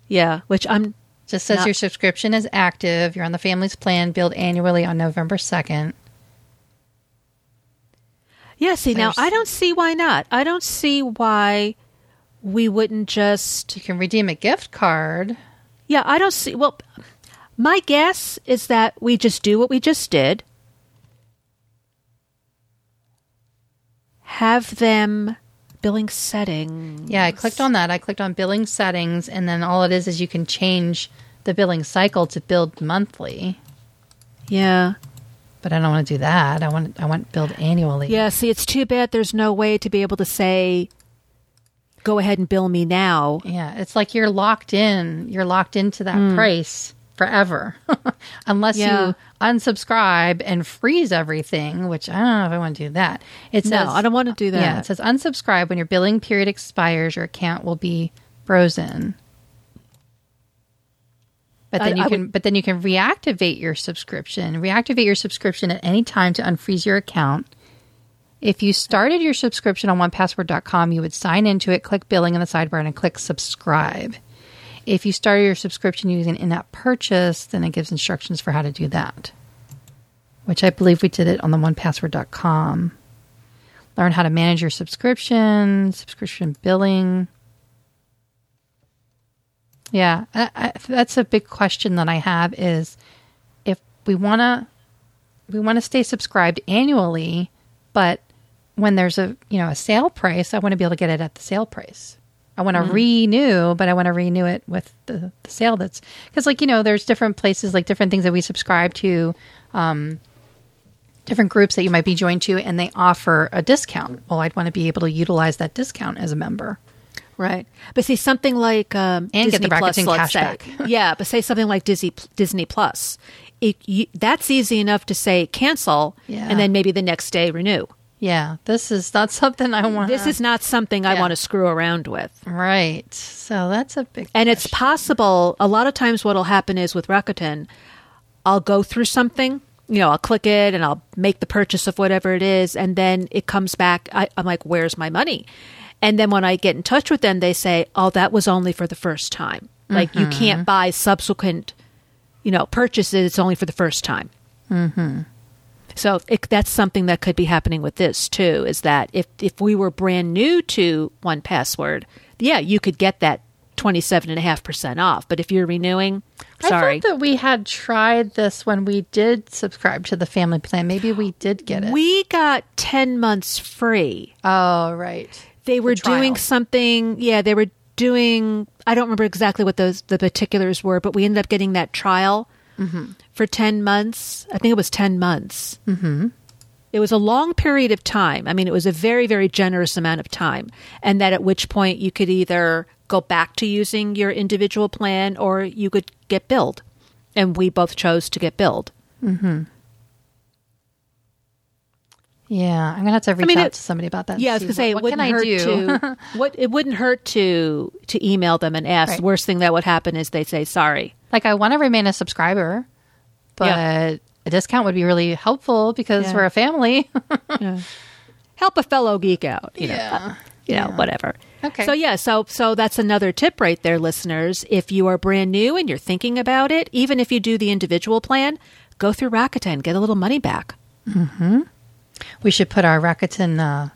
yeah, which I'm Just says Not- your subscription is active. You're on the family's plan, billed annually on November 2nd. Yeah, see, now I don't see why not. I don't see why we wouldn't just You can redeem a gift card. Yeah, I don't see well my guess is that we just do what we just did. Have them billing settings. Yeah, I clicked on that. I clicked on billing settings, and then all it is is you can change the billing cycle to billed monthly. Yeah. But I don't want to do that. I want I want billed annually. Yeah, see, it's too bad there's no way to be able to say, go ahead and bill me now. Yeah, it's like you're locked in. You're locked into that hmm. price forever, unless Yeah. you unsubscribe and freeze everything. Which I don't know if I want to do that. It No, says I don't want to do that. Yeah, it says unsubscribe when your billing period expires. Your account will be frozen. But I- then you I can, would- but then you can reactivate your subscription. Reactivate your subscription at any time to unfreeze your account. If you started your subscription on onepassword.com, you would sign into it, click billing in the sidebar, and click subscribe. If you start your subscription using in-app purchase, then it gives instructions for how to do that. Which I believe we did it on the onepassword.com. Learn how to manage your subscription, subscription billing. Yeah, I, I, that's a big question that I have is if we want to we want to stay subscribed annually, but when there's a, you know, a sale price, I want to be able to get it at the sale price. I want to renew, but I want to renew it with the, the sale that's because like, you know, there's different places, like different things that we subscribe to, um, different groups that you might be joined to, and they offer a discount. Well, I'd want to be able to utilize that discount as a member. Right. But see something like um, And get Disney the Plus, let's say. cashback. yeah, but say something like Disney Disney Plus. It, you, that's easy enough to say cancel, Yeah. and then maybe the next day renew. Yeah, this is not something I want. This is not something I want to screw around with. right. So that's a big And it's possible. A lot of times, what'll happen is with Rakuten, I'll go through something. You know, I'll click it and I'll make the purchase of whatever it is, and then it comes back. I, I'm like, "Where's my money?" And then when I get in touch with them, they say, "Oh, that was only for the first time. Like you mm-hmm. can't buy subsequent, you know, purchases. It's only for the first time." Mm-hmm. So it, that's something that could be happening with this too. Is that if if we were brand new to one password, yeah, you could get that twenty seven and a half percent off. But if you're renewing, sorry, I thought that we had tried this when we did subscribe to the family plan. Maybe we did get it. we got ten months free. oh, right. They were trial. doing something. Yeah, they were doing. I don't remember exactly what those the particulars were, but we ended up getting that trial for ten months. I think it was ten months. Mm-hmm. It was a long period of time. I mean, it was a very very generous amount of time, and that at which point you could either go back to using your individual plan or you could get billed, and we both chose to get billed. Yeah, I'm gonna have to reach mean, out it- to somebody about that. Yeah, I was to say what, it wouldn't hurt to what it wouldn't hurt to to email them and ask. Right. The worst thing that would happen is they say sorry. Like, I want to remain a subscriber, but Yeah. a discount would be really helpful because Yeah. we're a family. Help a fellow geek out. You know, Yeah. uh, you know, whatever. Okay. So yeah, so so that's another tip right there, listeners. If you are brand new and you're thinking about it, even if you do the individual plan, go through Rakuten, get a little money back. Hmm. we should put our Rakuten uh,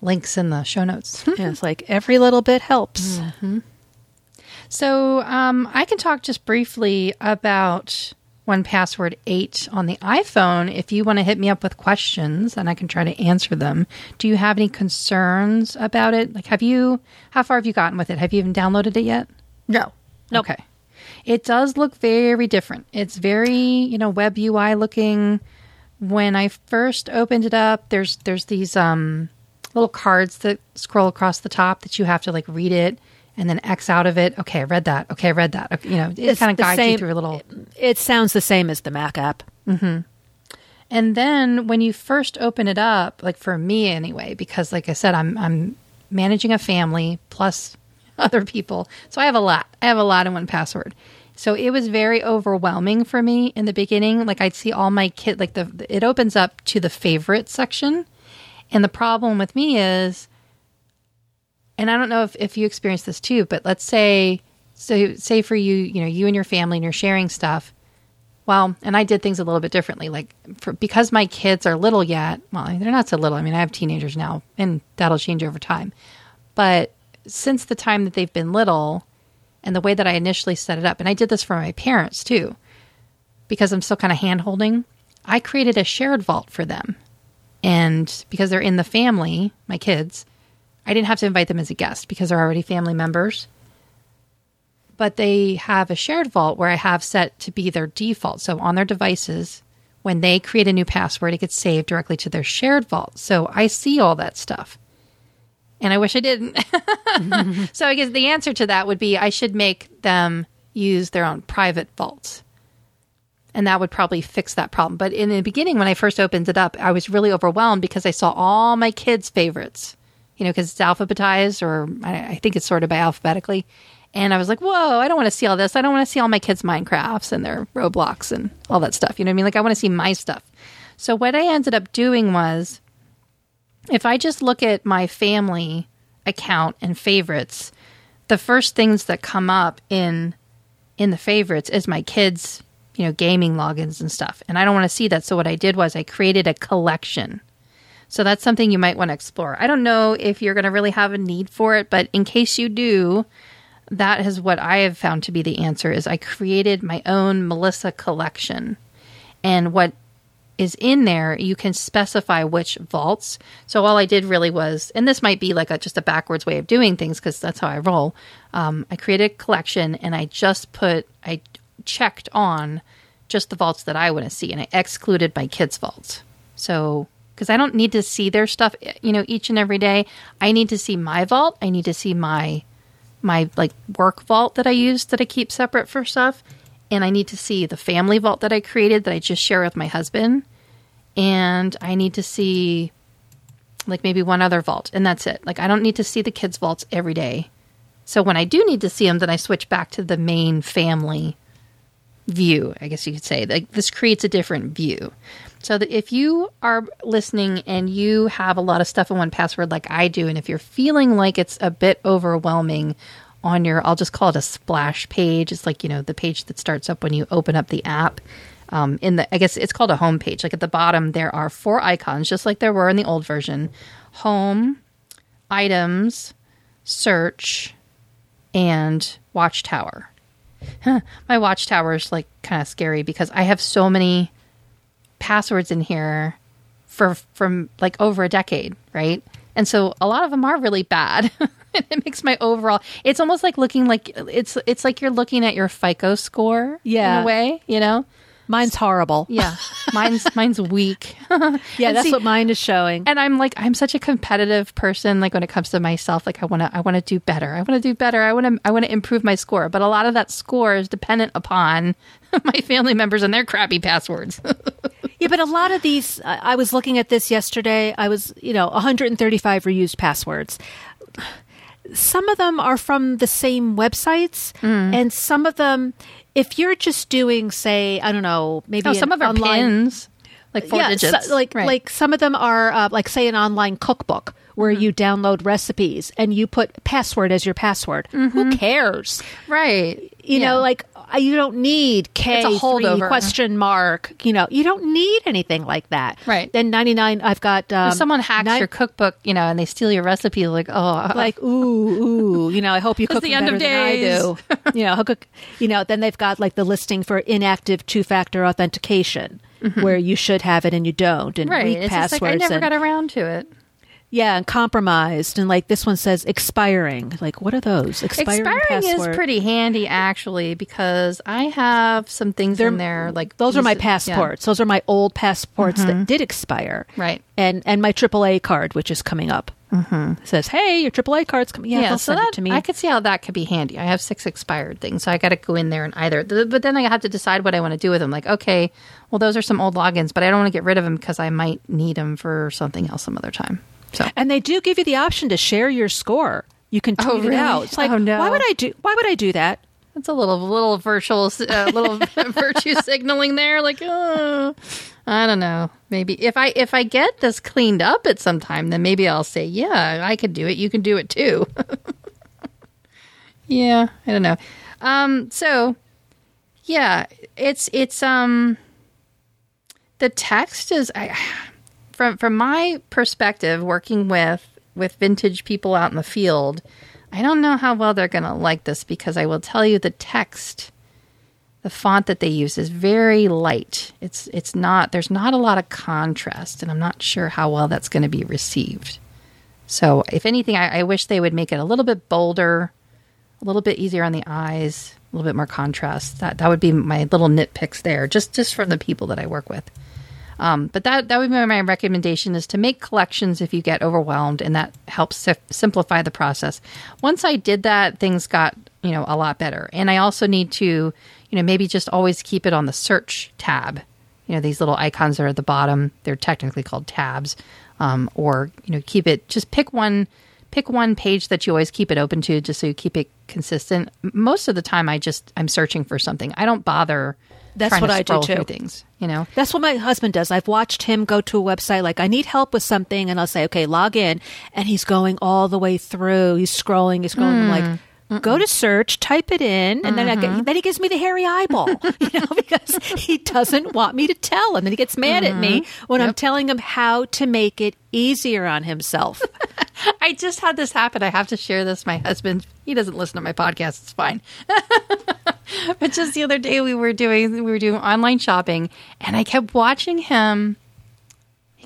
links in the show notes. yeah, it's like every little bit helps. So um, I can talk just briefly about one password 8 on the iphone if you want to hit me up with questions and i can try to answer them. Do you have any concerns about it? Like have you how far have you gotten with it? Have you even downloaded it yet? No, no, okay. It does look very different. It's very you know web ui looking. When i first opened it up there's there's these um little cards that scroll across the top that you have to like read it and then x out of it okay i read that okay i read that okay, you know it It's kind of guides you through a little It sounds the same as the Mac app. Mm-hmm. And then when you first open it up, like for me anyway, because like I said, I'm I'm managing a family plus other people. So I have a lot. I have a lot in one password. So it was very overwhelming for me in the beginning. Like I'd see all my kid like the it opens up to the favorite section. And the problem with me is and I don't know if, if you experience this too, but let's say so say for you, you know, you and your family and you're sharing stuff. Well, and I did things a little bit differently. Like for, because my kids are little yet. Well, they're not so little. I mean, I have teenagers now, and that'll change over time. But since the time that they've been little, and the way that I initially set it up, and I did this for my parents too, because I'm still kind of hand holding. I created a shared vault for them, and because they're in the family, my kids, I didn't have to invite them as a guest because they're already family members but they have a shared vault where I have set to be their default. So on their devices, when they create a new password, it gets saved directly to their shared vault. So I see all that stuff. And I wish I didn't. so I guess the answer to that would be I should make them use their own private vaults. And that would probably fix that problem. But in the beginning, when I first opened it up, I was really overwhelmed because I saw all my kids' favorites, you know, because it's alphabetized or I, I think it's sorted by alphabetically. And I was like, whoa, I don't want to see all this. I don't want to see all my kids' Minecrafts and their Roblox and all that stuff. You know what I mean? Like, I want to see my stuff. So, what I ended up doing was if I just look at my family account and favorites, the first things that come up in in the favorites is my kids, you know, gaming logins and stuff. And I don't want to see that. So what I did was I created a collection. So that's something you might want to explore. I don't know if you're going to really have a need for it, but in case you do, that is what I have found to be the answer is I created my own Melissa collection. And what is in there, you can specify which vaults. So all I did really was, and this might be like a, just a backwards way of doing things because that's how I roll. Um, I created a collection and I just put, I checked on just the vaults that I want to see and I excluded my kids' vaults. So, because I don't need to see their stuff, eh, you know, each and every day. I need to see my vault. I need to see my my like work vault that I use that I keep separate for stuff, and I need to see the family vault that I created that I just share with my husband, and I need to see like maybe one other vault, and that's it. Like I don't need to see the kids' vaults every day. So when I do need to see them, then I switch back to the main family view, I guess you could say. Like this creates a different view. So that if you are listening and you have a lot of stuff in one password like I do, and if you're feeling like it's a bit overwhelming on your, I'll just call it a splash page. It's like, you know, the page that starts up when you open up the app. Um, in the, I guess it's called a home page. Like at the bottom, there are four icons, just like there were in the old version: home, items, search, and watchtower. My watchtower is like kind of scary because I have so many passwords in here for from like over a decade, right? And so a lot of them are really bad. it makes my overall it's almost like looking like it's it's like you're looking at your FICO score Yeah. in a way, you know? Mine's horrible. Yeah. Mine's mine's weak. Yeah, that's see- what mine is showing. and I'm like I'm such a competitive person like when it comes to myself like I want to I want to do better. I want to do better. I want to I want to improve my score, but a lot of that score is dependent upon my family members and their crappy passwords. Yeah, but a lot of these, I was looking at this yesterday. I was, you know, 135 reused passwords. Some of them are from the same websites, Mm. and some of them, if you're just doing, say, I don't know, maybe oh, some of our online, pins like four yeah, digits. so- like Right. like some of them are uh, like say an online cookbook where Mm-hmm. you download recipes and you put password as your password. Who cares? right. You Mm-hmm. Yeah. know, like you don't need K It's a holdover. question mark. You know, you don't need anything like that. Right. Then ninety nine. I've got um, if someone hacks nine- your cookbook, you know, and they steal your recipe, like, oh, like ooh ooh. You know, I hope you cook the end of better than I days. do. you know, cook. You know, then they've got like the listing for inactive two factor authentication. Where you should have it and you don't, and Mm-hmm. right. weak It's passwords. like I never and, got around to it. Yeah, and compromised, and like this one says expiring. Like, what are those? Expiring, Expiring is pretty handy actually because I have some things in there like Those are my pieces- yeah. Mm-hmm. passports. Those are my old passports that did expire. Right. And and my AAA card, which is coming up, mm-hmm. says, "Hey, your AAA card's coming." Yeah, Yeah, so send that it to me. I could see how that could be handy. I have six expired things, so I got to go in there and either. But then I have to decide what I want to do with them. Like, okay, well, those are some old logins, but I don't want to get rid of them because I might need them for something else some other time. So and they do give you the option to share your score. You can tweet Oh, really? it out. It's like, Oh, no. why would I do? Why would I do that? It's a little little virtual uh, little virtue signaling there. Like, oh, I don't know. Maybe if I if I get this cleaned up at some time, then maybe I'll say, yeah, I could do it. You can do it too. yeah, I don't know. Um, so yeah, it's it's um the text is I, from from my perspective working with with vintage people out in the field i don't know how well they're going to like this because i will tell you the text the font that they use is very light. It's it's not there's not a lot of contrast and i'm not sure how well that's going to be received. So if anything I, I wish they would make it a little bit bolder a little bit easier on the eyes a little bit more contrast. That that would be my little nitpicks there just just from the people that i work with um, but that that would be my recommendation is to make collections if you get overwhelmed, and that helps si- simplify the process. Once I did that, things got you know a lot better. And I also need to you know maybe just always keep it on the search tab. You know these little icons that are at the bottom; they're technically called tabs. Um, or you know keep it just pick one pick one page that you always keep it open to, just so you keep it consistent. Most of the time, I just I'm searching for something. I don't bother. That's what I do, too. Things you know. That's what my husband does. I've watched him go to a website like I need help with something, and I'll say, "Okay, log in," and he's going all the way through. He's scrolling. He's scrolling. I'm like, hmm. Go to search, type it in, and then I get, mm-hmm. then he gives me the hairy eyeball, you know, because he doesn't want me to tell him, and he gets mad at me mm-hmm. when I'm telling him how to make it easier on himself. I just had this happen. I have to share this. My husband, he doesn't listen to my podcast. It's fine. but just the other day we were doing we were doing online shopping and I kept watching him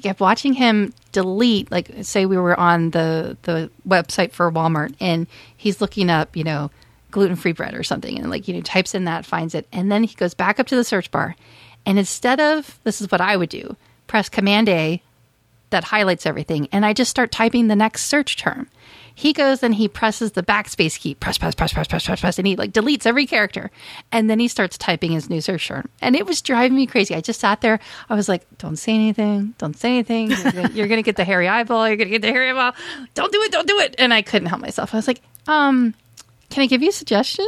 kept watching him delete like say we were on the the website for Walmart and he's looking up, you know, gluten-free bread or something and like you know types in that finds it and then he goes back up to the search bar and instead of this is what I would do, press command A that highlights everything and I just start typing the next search term. He goes and he presses the backspace key, press, press, press, press, press, press, press, and he like deletes every character. And then he starts typing his new search term. And it was driving me crazy. I just sat there. I was like, don't say anything. Don't say anything. You're gonna, get the hairy eyeball. You're going to get the hairy eyeball. Don't do it. Don't do it. And I couldn't help myself. I was like, um, can I give you a suggestion?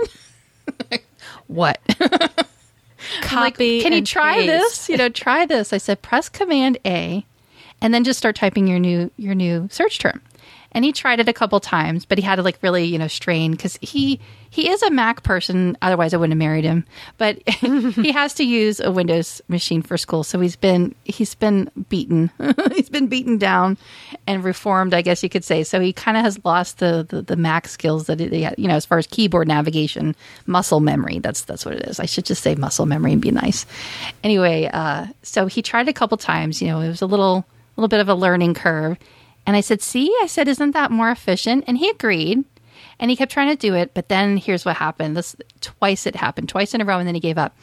what? I'm like, Copy. can you try paste. this? You know, try this. I said, press Command A, and then just start typing your new your new search term. And he tried it a couple times, but he had to like really, you know, strain because he he is a Mac person. Otherwise, I wouldn't have married him. But he has to use a Windows machine for school, so he's been he's been beaten. he's been beaten down and reformed, I guess you could say. So he kind of has lost the, the the Mac skills that he had, you know, as far as keyboard navigation, muscle memory. That's that's what it is. I should just say muscle memory and be nice. Anyway, uh, so he tried it a couple times. You know, it was a little little bit of a learning curve and I said, See, I said, isn't that more efficient? And he agreed. And he kept trying to do it. But then here's what happened. This twice it happened, twice in a row, and then he gave up.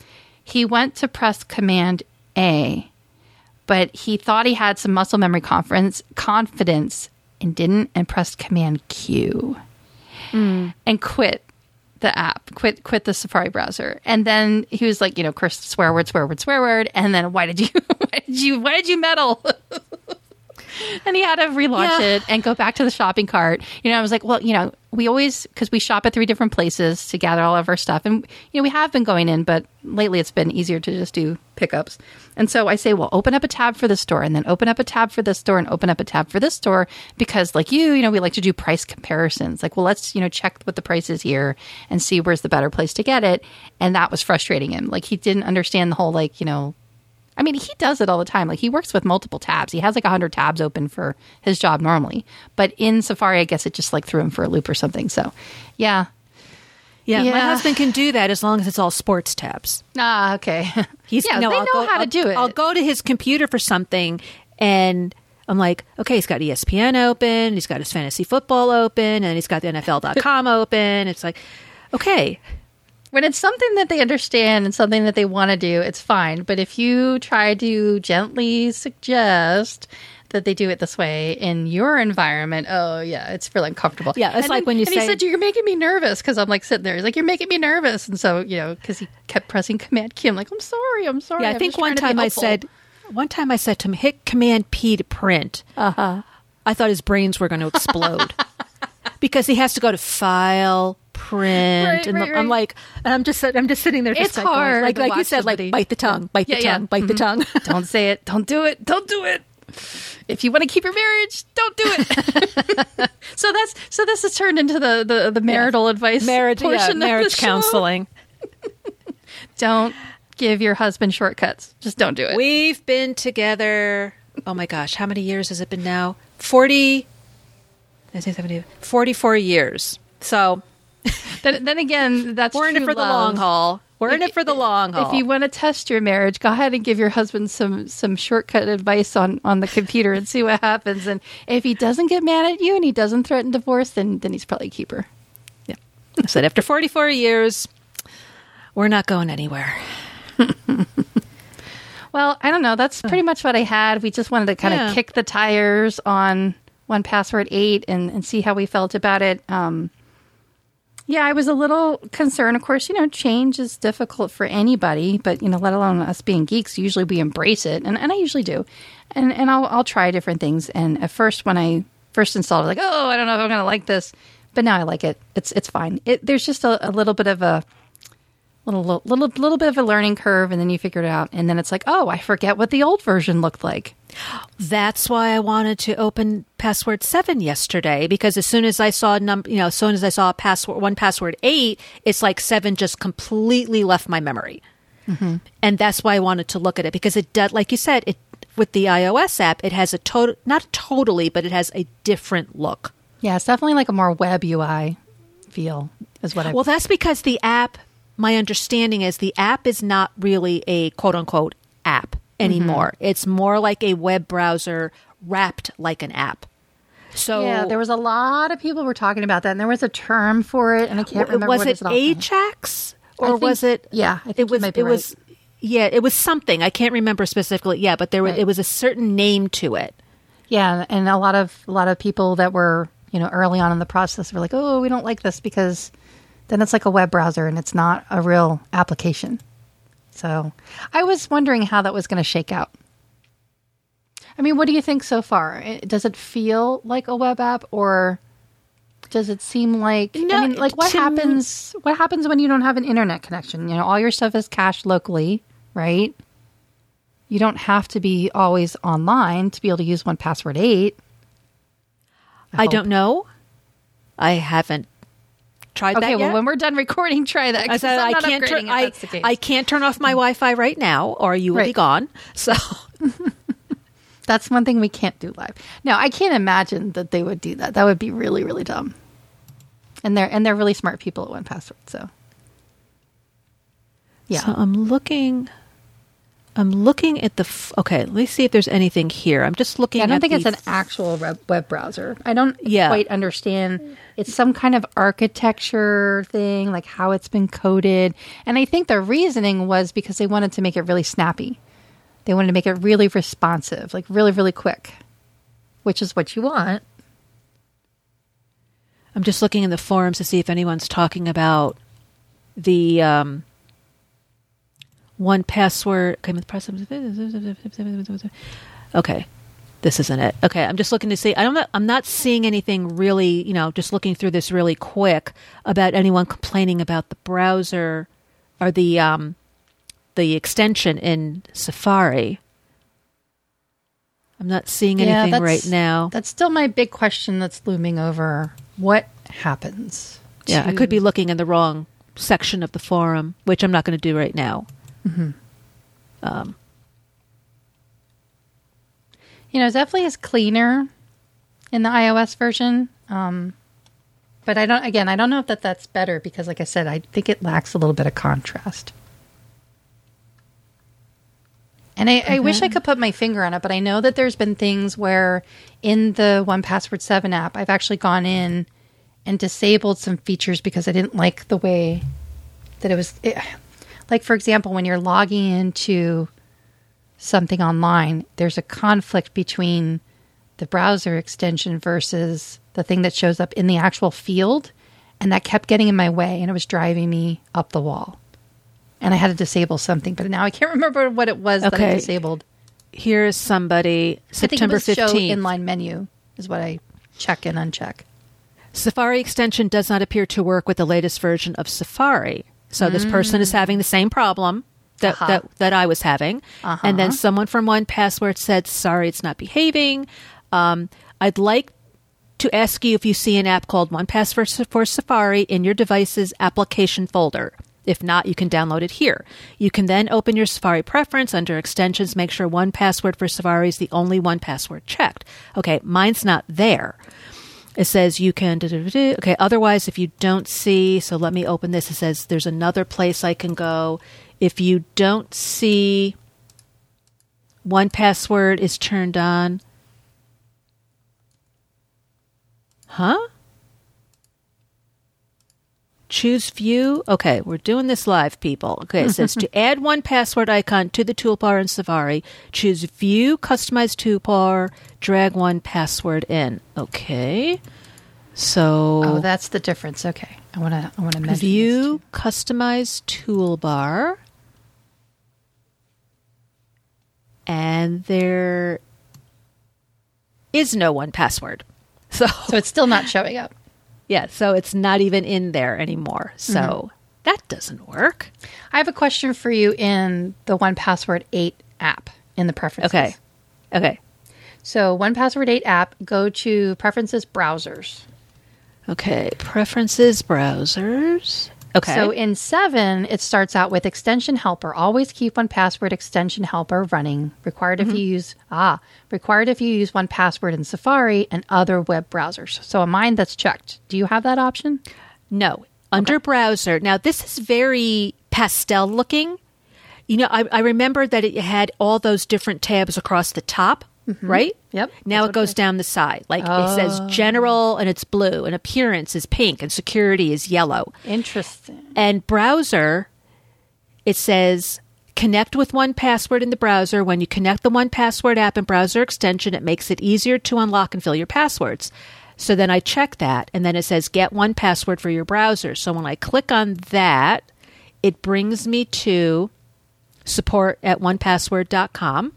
He went to press Command A, but he thought he had some muscle memory conference, confidence and didn't, and pressed Command Q Mm. and quit the app, quit quit the Safari browser. And then he was like, you know, of course, swear word, swear word, swear word. And then why did you, why did you, why did you meddle? and he had to relaunch Yeah. it and go back to the shopping cart. You know, I was like, well, you know, we always because we shop at three different places to gather all of our stuff, and you know, we have been going in, but lately it's been easier to just do pickups. And so I say, well, open up a tab for this store, and then open up a tab for this store, and open up a tab for this store because, like you, you know, we like to do price comparisons. Like, well, let's you know check what the price is here and see where's the better place to get it. And that was frustrating him. Like he didn't understand the whole like you know I mean, he does it all the time. Like he works with multiple tabs. He has like 100 tabs open for his job normally. But in Safari, I guess it just like threw him for a loop or something. So, yeah. Yeah, my husband can do that as long as it's all sports tabs. Ah, okay. He's yeah, no, they I'll know go- how to I'll- do it. I'll go to his computer for something, and I'm like, okay, he's got ESPN open, he's got his fantasy football open, and he's got the NFL.com open. It's like, okay, when it's something that they understand and something that they want to do, it's fine. But if you try to gently suggest that they do it this way in your environment, oh yeah, it's really uncomfortable. Yeah, it's And like then- when you and say- he said you're making me nervous because I'm like sitting there. He's like you're making me nervous, and so you know because he kept pressing Command Key. I'm like I'm sorry, I'm sorry. yeah. I I'm think one trying to be time I said, one time I said to him, hit Command P to print. Uh huh. I thought his brains were going to explode because he has to go to file. Print Right, and right, I'm like, and I'm just, I'm just sitting there. Just It's like, hard like, like you said, somebody- like bite the tongue, bite Yeah, the yeah. tongue, bite the mm-hmm. tongue. don't say it. Don't do it. Don't do it. If you want to keep your marriage, don't do it. so that's so this has turned into the the, the marital advice marriage, yeah, portion of marriage counseling. Don't give your husband shortcuts. Just don't do it. We've been together. Oh my gosh, how many years has it been now? 40 I think 70, 44 years. So, then, then again, that's we're in it for the long haul. We're in it for the long haul. If you want to test your marriage, go ahead and give your husband some some shortcut advice on on the computer and see what happens. And if he doesn't get mad at you and he doesn't threaten divorce, then then he's probably a keeper. yeah. I said after 44 years, we're not going anywhere. Well, I don't know. That's pretty much what I had. We just wanted to kind Yeah. of kick the tires on one password eight and, and see how we felt about it. Um, yeah, I was a little concerned. Of course, you know, change is difficult for anybody, but you know, let alone us being geeks, usually we embrace it, and, and I usually do. And and I'll I'll try different things. And at first, when I first installed, I was like, oh, I don't know if I'm going to like this, but now I like it. It's it's fine. It, there's just a, a little bit of a little little little bit of a learning curve, and then you figure it out, and then it's like, oh, I forget what the old version looked like. That's why I wanted to open password seven yesterday because as soon as I saw num, you know, as soon as I saw password one password eight, it's like seven just completely left my memory, mm-hmm. and that's why I wanted to look at it because it does, like you said, it with the iOS app, it has a total, not totally, but it has a different look. Yeah, it's definitely like a more web UI feel, is what I. Well, that's because the app, my understanding is the app is not really a quote unquote app mm-hmm. anymore. It's more like a web browser wrapped like an app. So yeah, there was a lot of people were talking about that, and there was a term for it, and I can't remember was it. Ajax or think- was it? yeah, I think it was. it was. Yeah, it was something. I can't remember specifically. Yeah, but there was. Right. It was a certain name to it. Yeah, and a lot of a lot of people that were you know early on in the process were like, oh, we don't like this because then it's like a web browser and it's not a real application. So I was wondering how that was going to shake out. I mean, what do you think so far? Does it feel like a web app or does it seem like No, I mean, like what happens what happens when you don't have an internet connection? You know, all your stuff is cached locally, right? You don't have to be always online to be able to use one password 8. I, hope. don't know. I haven't tried that Okay, well, when we're done recording, try that. I said I'm I can't turn I, that's the case. I can't turn off my Wi-Fi right now, or you will be gone. So That's one thing we can't do live. No, I can't imagine that they would do that. That would be really, really dumb. And they're and they're really smart people at One Password. So, yeah, So I'm looking. I'm looking at the. F- okay, let me see if there's anything here. I'm just looking. I don't think the it's an actual web, web browser. I don't Yeah. quite understand. It's some kind of architecture thing, like how it's been coded. And I think the reasoning was because they wanted to make it really snappy. They wanted to make it really responsive, like really, really quick, which is what you want. I'm just looking in the forums to see if anyone's talking about the um, one password. Okay, with press- okay, this isn't it. Okay, I'm just looking to see. I'm not. I'm not seeing anything really. You know, just looking through this really quick about anyone complaining about the browser or the um, the extension in Safari. I'm not seeing anything that's- right now. That's still my big question that's looming over. What happens? Yeah, I could be looking in the wrong section of the forum, which I'm not going to do right now. Um, You know, it definitely is cleaner in the iOS version. Um, but I don't. Again, I don't know if that that's better because, like I said, I think it lacks a little bit of contrast. And I, I wish I could put my finger on it, but I know that there's been things where in the One Password Seven app, I've actually gone in and disabled some features because I didn't like the way that it was. It, like, for example, when you're logging into something online, there's a conflict between the browser extension versus the thing that shows up in the actual field. And that kept getting in my way and it was driving me up the wall. And I had to disable something, but now I can't remember what it was that I Okay. disabled. here's somebody September I think it was show 15th. inline menu is what I check and uncheck. Safari extension does not appear to work with the latest version of Safari. So this person is having the same problem that Uh-huh. that, that I was having. And then Uh-huh. someone from One Password said, "Sorry, it's not behaving." Um, I'd like to ask you if you see an app called One Password for Safari in your device's application folder. If not, you can download it here. You can then open your Safari preference under extensions, make sure One Password for Safari is the only one password checked. Okay, mine's not there. It says you can. Okay, otherwise, if you don't see, so let me open this. It says there's another place I can go. If you don't see one password is turned on. Huh? Choose view. Okay, we're doing this live, people. Okay, it says to add one password icon to the toolbar in Safari, choose view customize toolbar, drag one password in. Okay. So Oh, that's the difference. Okay. I want to I want to view too. customized toolbar. And there is no one password. So So it's still not showing up. Yeah, so it's not even in there anymore. So Mm-hmm. that doesn't work. I have a question for you in the One Password 8 app in the preferences. Okay. Okay. So, One Password 8 app, go to Preferences Browsers. Okay. Preferences browsers. Okay. So, in 7, it starts out with Extension Helper. Always keep One Password Extension Helper running. Required if you use ah, required if you use One Password in Safari and other web browsers. So, a mine that's checked. Do you have that option? No, under browser. Now, this is very pastel looking. You know, I, I remember that it had all those different tabs across the top, right? Yep, Now it goes it down the side. Like it says general and it's blue, and appearance is pink, and security is yellow. Interesting. And browser, it says connect with one password in the browser. When you connect the one password app and browser extension, it makes it easier to unlock and fill your passwords. So then I check that, and then it says get one password for your browser. So when I click on that, it brings me to support at onepassword.com.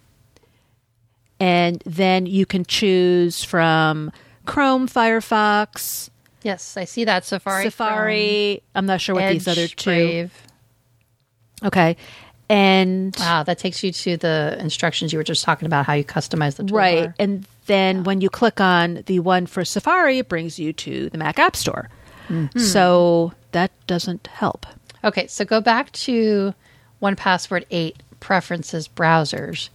And then you can choose from Chrome, Firefox, Yes, I see that. Safari. Safari. I'm not sure Chrome, what these other two. Brave. Okay. And Wow, that takes you to the instructions you were just talking about how you customize the toolbar. right. And then when you click on the one for Safari, it brings you to the Mac App Store. Mm-hmm. So that doesn't help. Okay, so go back to one password eight preferences browsers.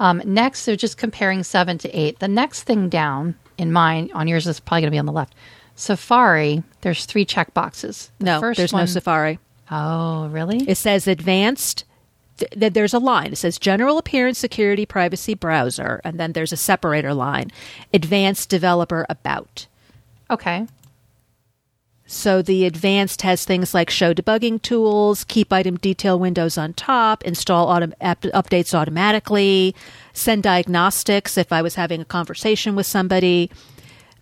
Um, next, they're just comparing seven to eight. The next thing down in mine on yours is probably going to be on the left. Safari, there's three check boxes. The No, first there's no Safari. Oh, really? It says advanced. Th- th- there's a line. It says general appearance, security, privacy, browser, and then there's a separator line. Advanced developer about. okay. So the advanced has things like show debugging tools, keep item detail windows on top, install autom- app- updates automatically, send diagnostics if I was having a conversation with somebody.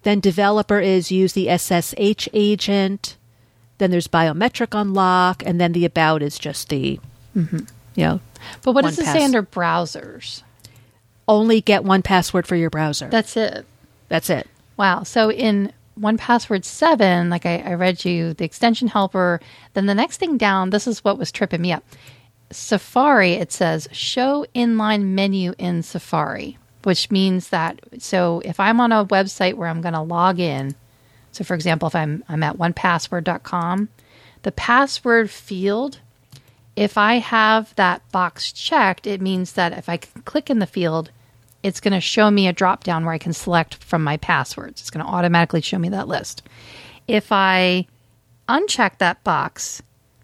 Then developer is use the SSH agent. Then there's biometric unlock, and then the about is just the, mm-hmm. you know, But what does it pass. say under browsers? only get one password for your browser. That's it. That's it. Wow. So in one password seven, like I, I read you the extension helper, then the next thing down, this is what was tripping me up. Safari, it says show inline menu in Safari, which means that so if I'm on a website where I'm going to log in, so for example, if I'm I'm at onepassword.com, the password field, if I have that box checked, it means that if I click in the field, it's going to show me a drop down where I can select from my passwords. It's going to automatically show me that list. If I uncheck that box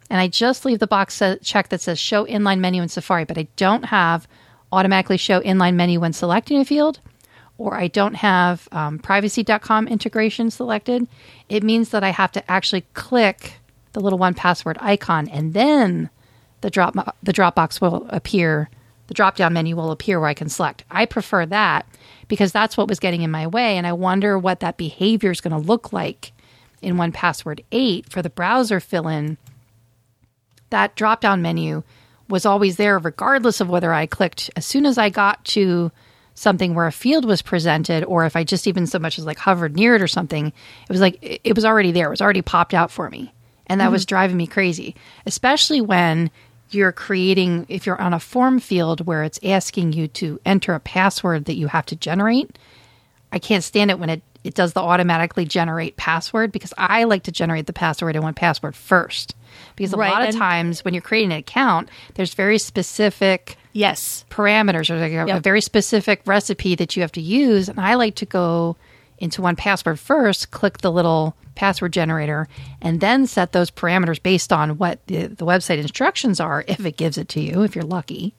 and I just leave the box sa- check that says show inline menu in Safari, but I don't have automatically show inline menu when selecting a field, or I don't have um, privacy.com integration selected, it means that I have to actually click the little one password icon and then the drop the Dropbox will appear. The drop down menu will appear where I can select. I prefer that because that's what was getting in my way, and I wonder what that behavior is going to look like in one password eight for the browser fill in. That drop down menu was always there regardless of whether I clicked as soon as I got to something where a field was presented or if I just even so much as like hovered near it or something, it was like it it was already there. It was already popped out for me. And that was mm-hmm. driving me crazy, especially when you're creating, if you're on a form field where it's asking you to enter a password that you have to generate. I can't stand it when it, it does the automatically generate password because I like to generate the password in one password first. Because a Right, lot of times when you're creating an account, there's very specific Yes. parameters or like a, a very specific recipe that you have to use. And I like to go into one password first, click the little password generator, and then set those parameters based on what the, the website instructions are, if it gives it to you, if you're lucky,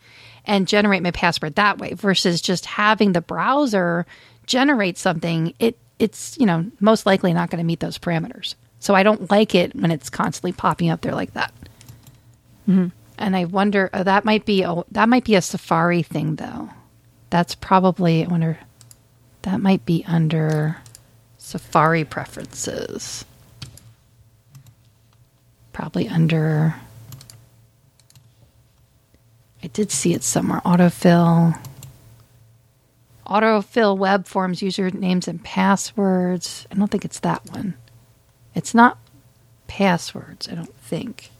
and generate my password that way versus just having the browser generate something. It it's you know most likely not going to meet those parameters. So I don't like it when it's constantly popping up there like that. And I wonder uh, that might be a, that might be a Safari thing though. That's probably I wonder that might be under Safari preferences. Probably under I did see it somewhere. Autofill. Autofill web forms usernames and passwords. I don't think it's that one. It's not passwords, I don't think.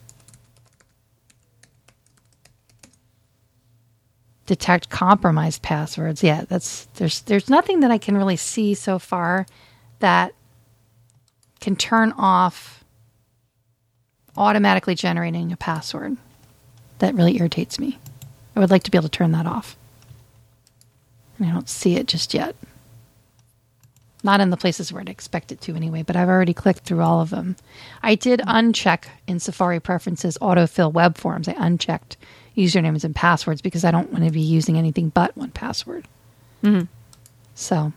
Detect compromised passwords. Yeah, that's there's there's nothing that I can really see so far that can turn off automatically generating a password. That really irritates me. I would like to be able to turn that off. I don't see it just yet. Not in the places where I'd expect it to anyway, but I've already clicked through all of them. I did uncheck in Safari preferences autofill web forms. I unchecked usernames and passwords because I don't want to be using anything but one password. Mm-hmm. So,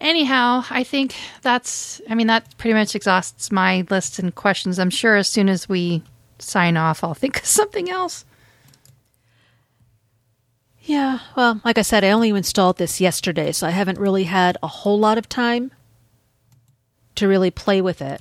anyhow, I think that's, I mean, that pretty much exhausts my list and questions. I'm sure as soon as we sign off, I'll think of something else. Yeah, well, like I said, I only installed this yesterday, so I haven't really had a whole lot of time to really play with it.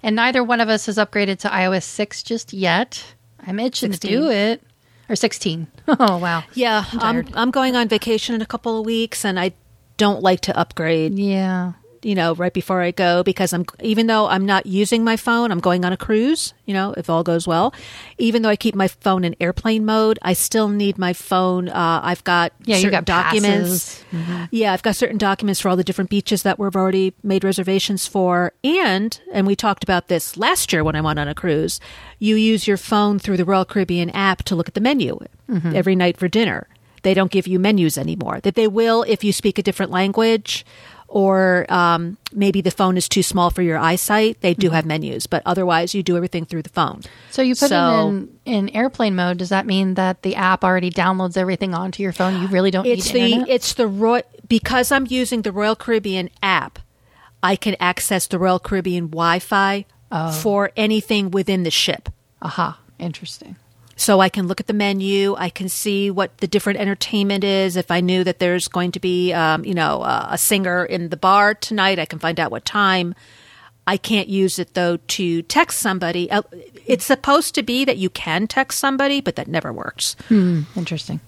And neither one of us has upgraded to iOS 6 just yet. I'm itching to do it. Or 16. Oh, wow. Yeah, I'm, tired. I'm going on vacation in a couple of weeks, and I don't like to upgrade Yeah. You know, right before I go because I'm even though I'm not using my phone, I'm going on a cruise, you know, if all goes well. Even though I keep my phone in airplane mode, I still need my phone. Uh, I've got Yeah, you certain got documents. passes. Yeah, I've got certain documents for all the different beaches that we've already made reservations for. And, and we talked about this last year when I went on a cruise, you use your phone through the Royal Caribbean app to look at the menu every night for dinner. They don't give you menus anymore. That they will if you speak a different language or um, maybe the phone is too small for your eyesight. They do have menus, but otherwise you do everything through the phone. So you put So- it in, in airplane mode. Does that mean that the app already downloads everything onto your phone? You really don't it's need the internet? it's the Roy because I'm using the Royal Caribbean app. I can access the Royal Caribbean Wi-Fi Oh. for anything within the ship. Aha, interesting. So I can look at the menu. I can see what the different entertainment is. If I knew that there's going to be, um, you know, uh, a singer in the bar tonight, I can find out what time. I can't use it though to text somebody. Uh, It's supposed to be that you can text somebody, but that never works. Interesting.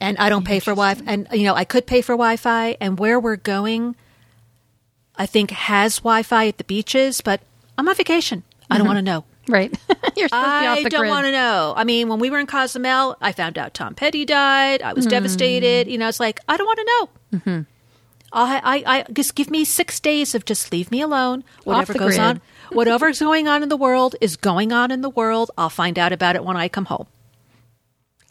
and I don't pay for Wi-Fi. And you know, I could pay for Wi-Fi. And where we're going, I think has Wi-Fi at the beaches, but I'm on vacation. I don't want to know. Right. You're supposed to be off I don't want to know. I mean, when we were in Cozumel, I found out Tom Petty died. I was Hmm. devastated. You know, it's like I don't want to know. Mm-hmm. I, I, I just give me six days of just leave me alone. Whatever goes grid. on, whatever's going on in the world is going on in the world. I'll find out about it when I come home.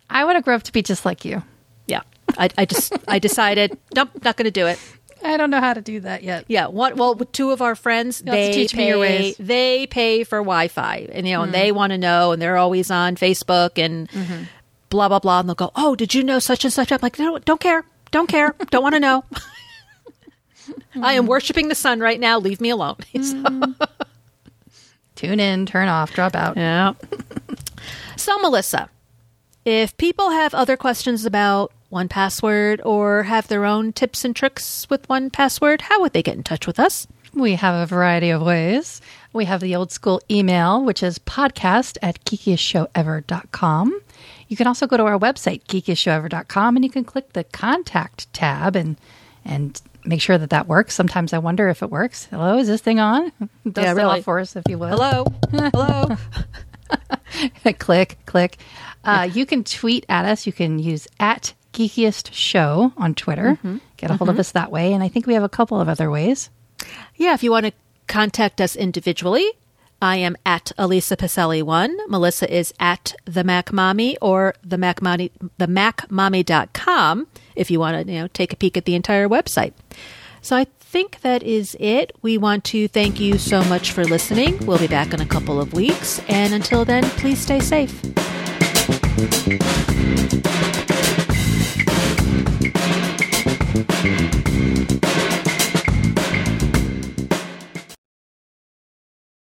I want to grow up to be just like you. Yeah, I, I just I decided nope, not going to do it. I don't know how to do that yet. Yeah, one well, two of our friends You'll they teach pay, me your ways. They pay for Wi-Fi, and you know, and they want to know, and they're always on Facebook and Mm-hmm. blah blah blah, and they'll go, "Oh, did you know such and such?" I'm like, "No, don't care, don't care, don't want to know." I am worshiping the sun right now. Leave me alone. Mm. Tune in, turn off, drop out. Yeah. so, Melissa, if people have other questions about one password or have their own tips and tricks with one password, how would they get in touch with us? We have a variety of ways. We have the old school email, which is podcast at geekiestshowever.com. You can also go to our website, geekiestshowever.com, and you can click the contact tab and and make sure that that works. Sometimes I wonder if it works. Hello, is this thing on? Dust Yeah, it really. off for us, if you will. Hello, hello. click, click. Uh, you can tweet at us. You can use at Geekiest Show on Twitter. Mm-hmm. Get a hold of us that way. And I think we have a couple of other ways. Yeah, if you want to contact us individually, I am at Elisa Pacelli one. Melissa is at the Mac Mommy or the Mac Mommy the MacMommy.com if you want to you know take a peek at the entire website. So I think that is it. We want to thank you so much for listening. We'll be back in a couple of weeks, and until then, please stay safe. Thank you.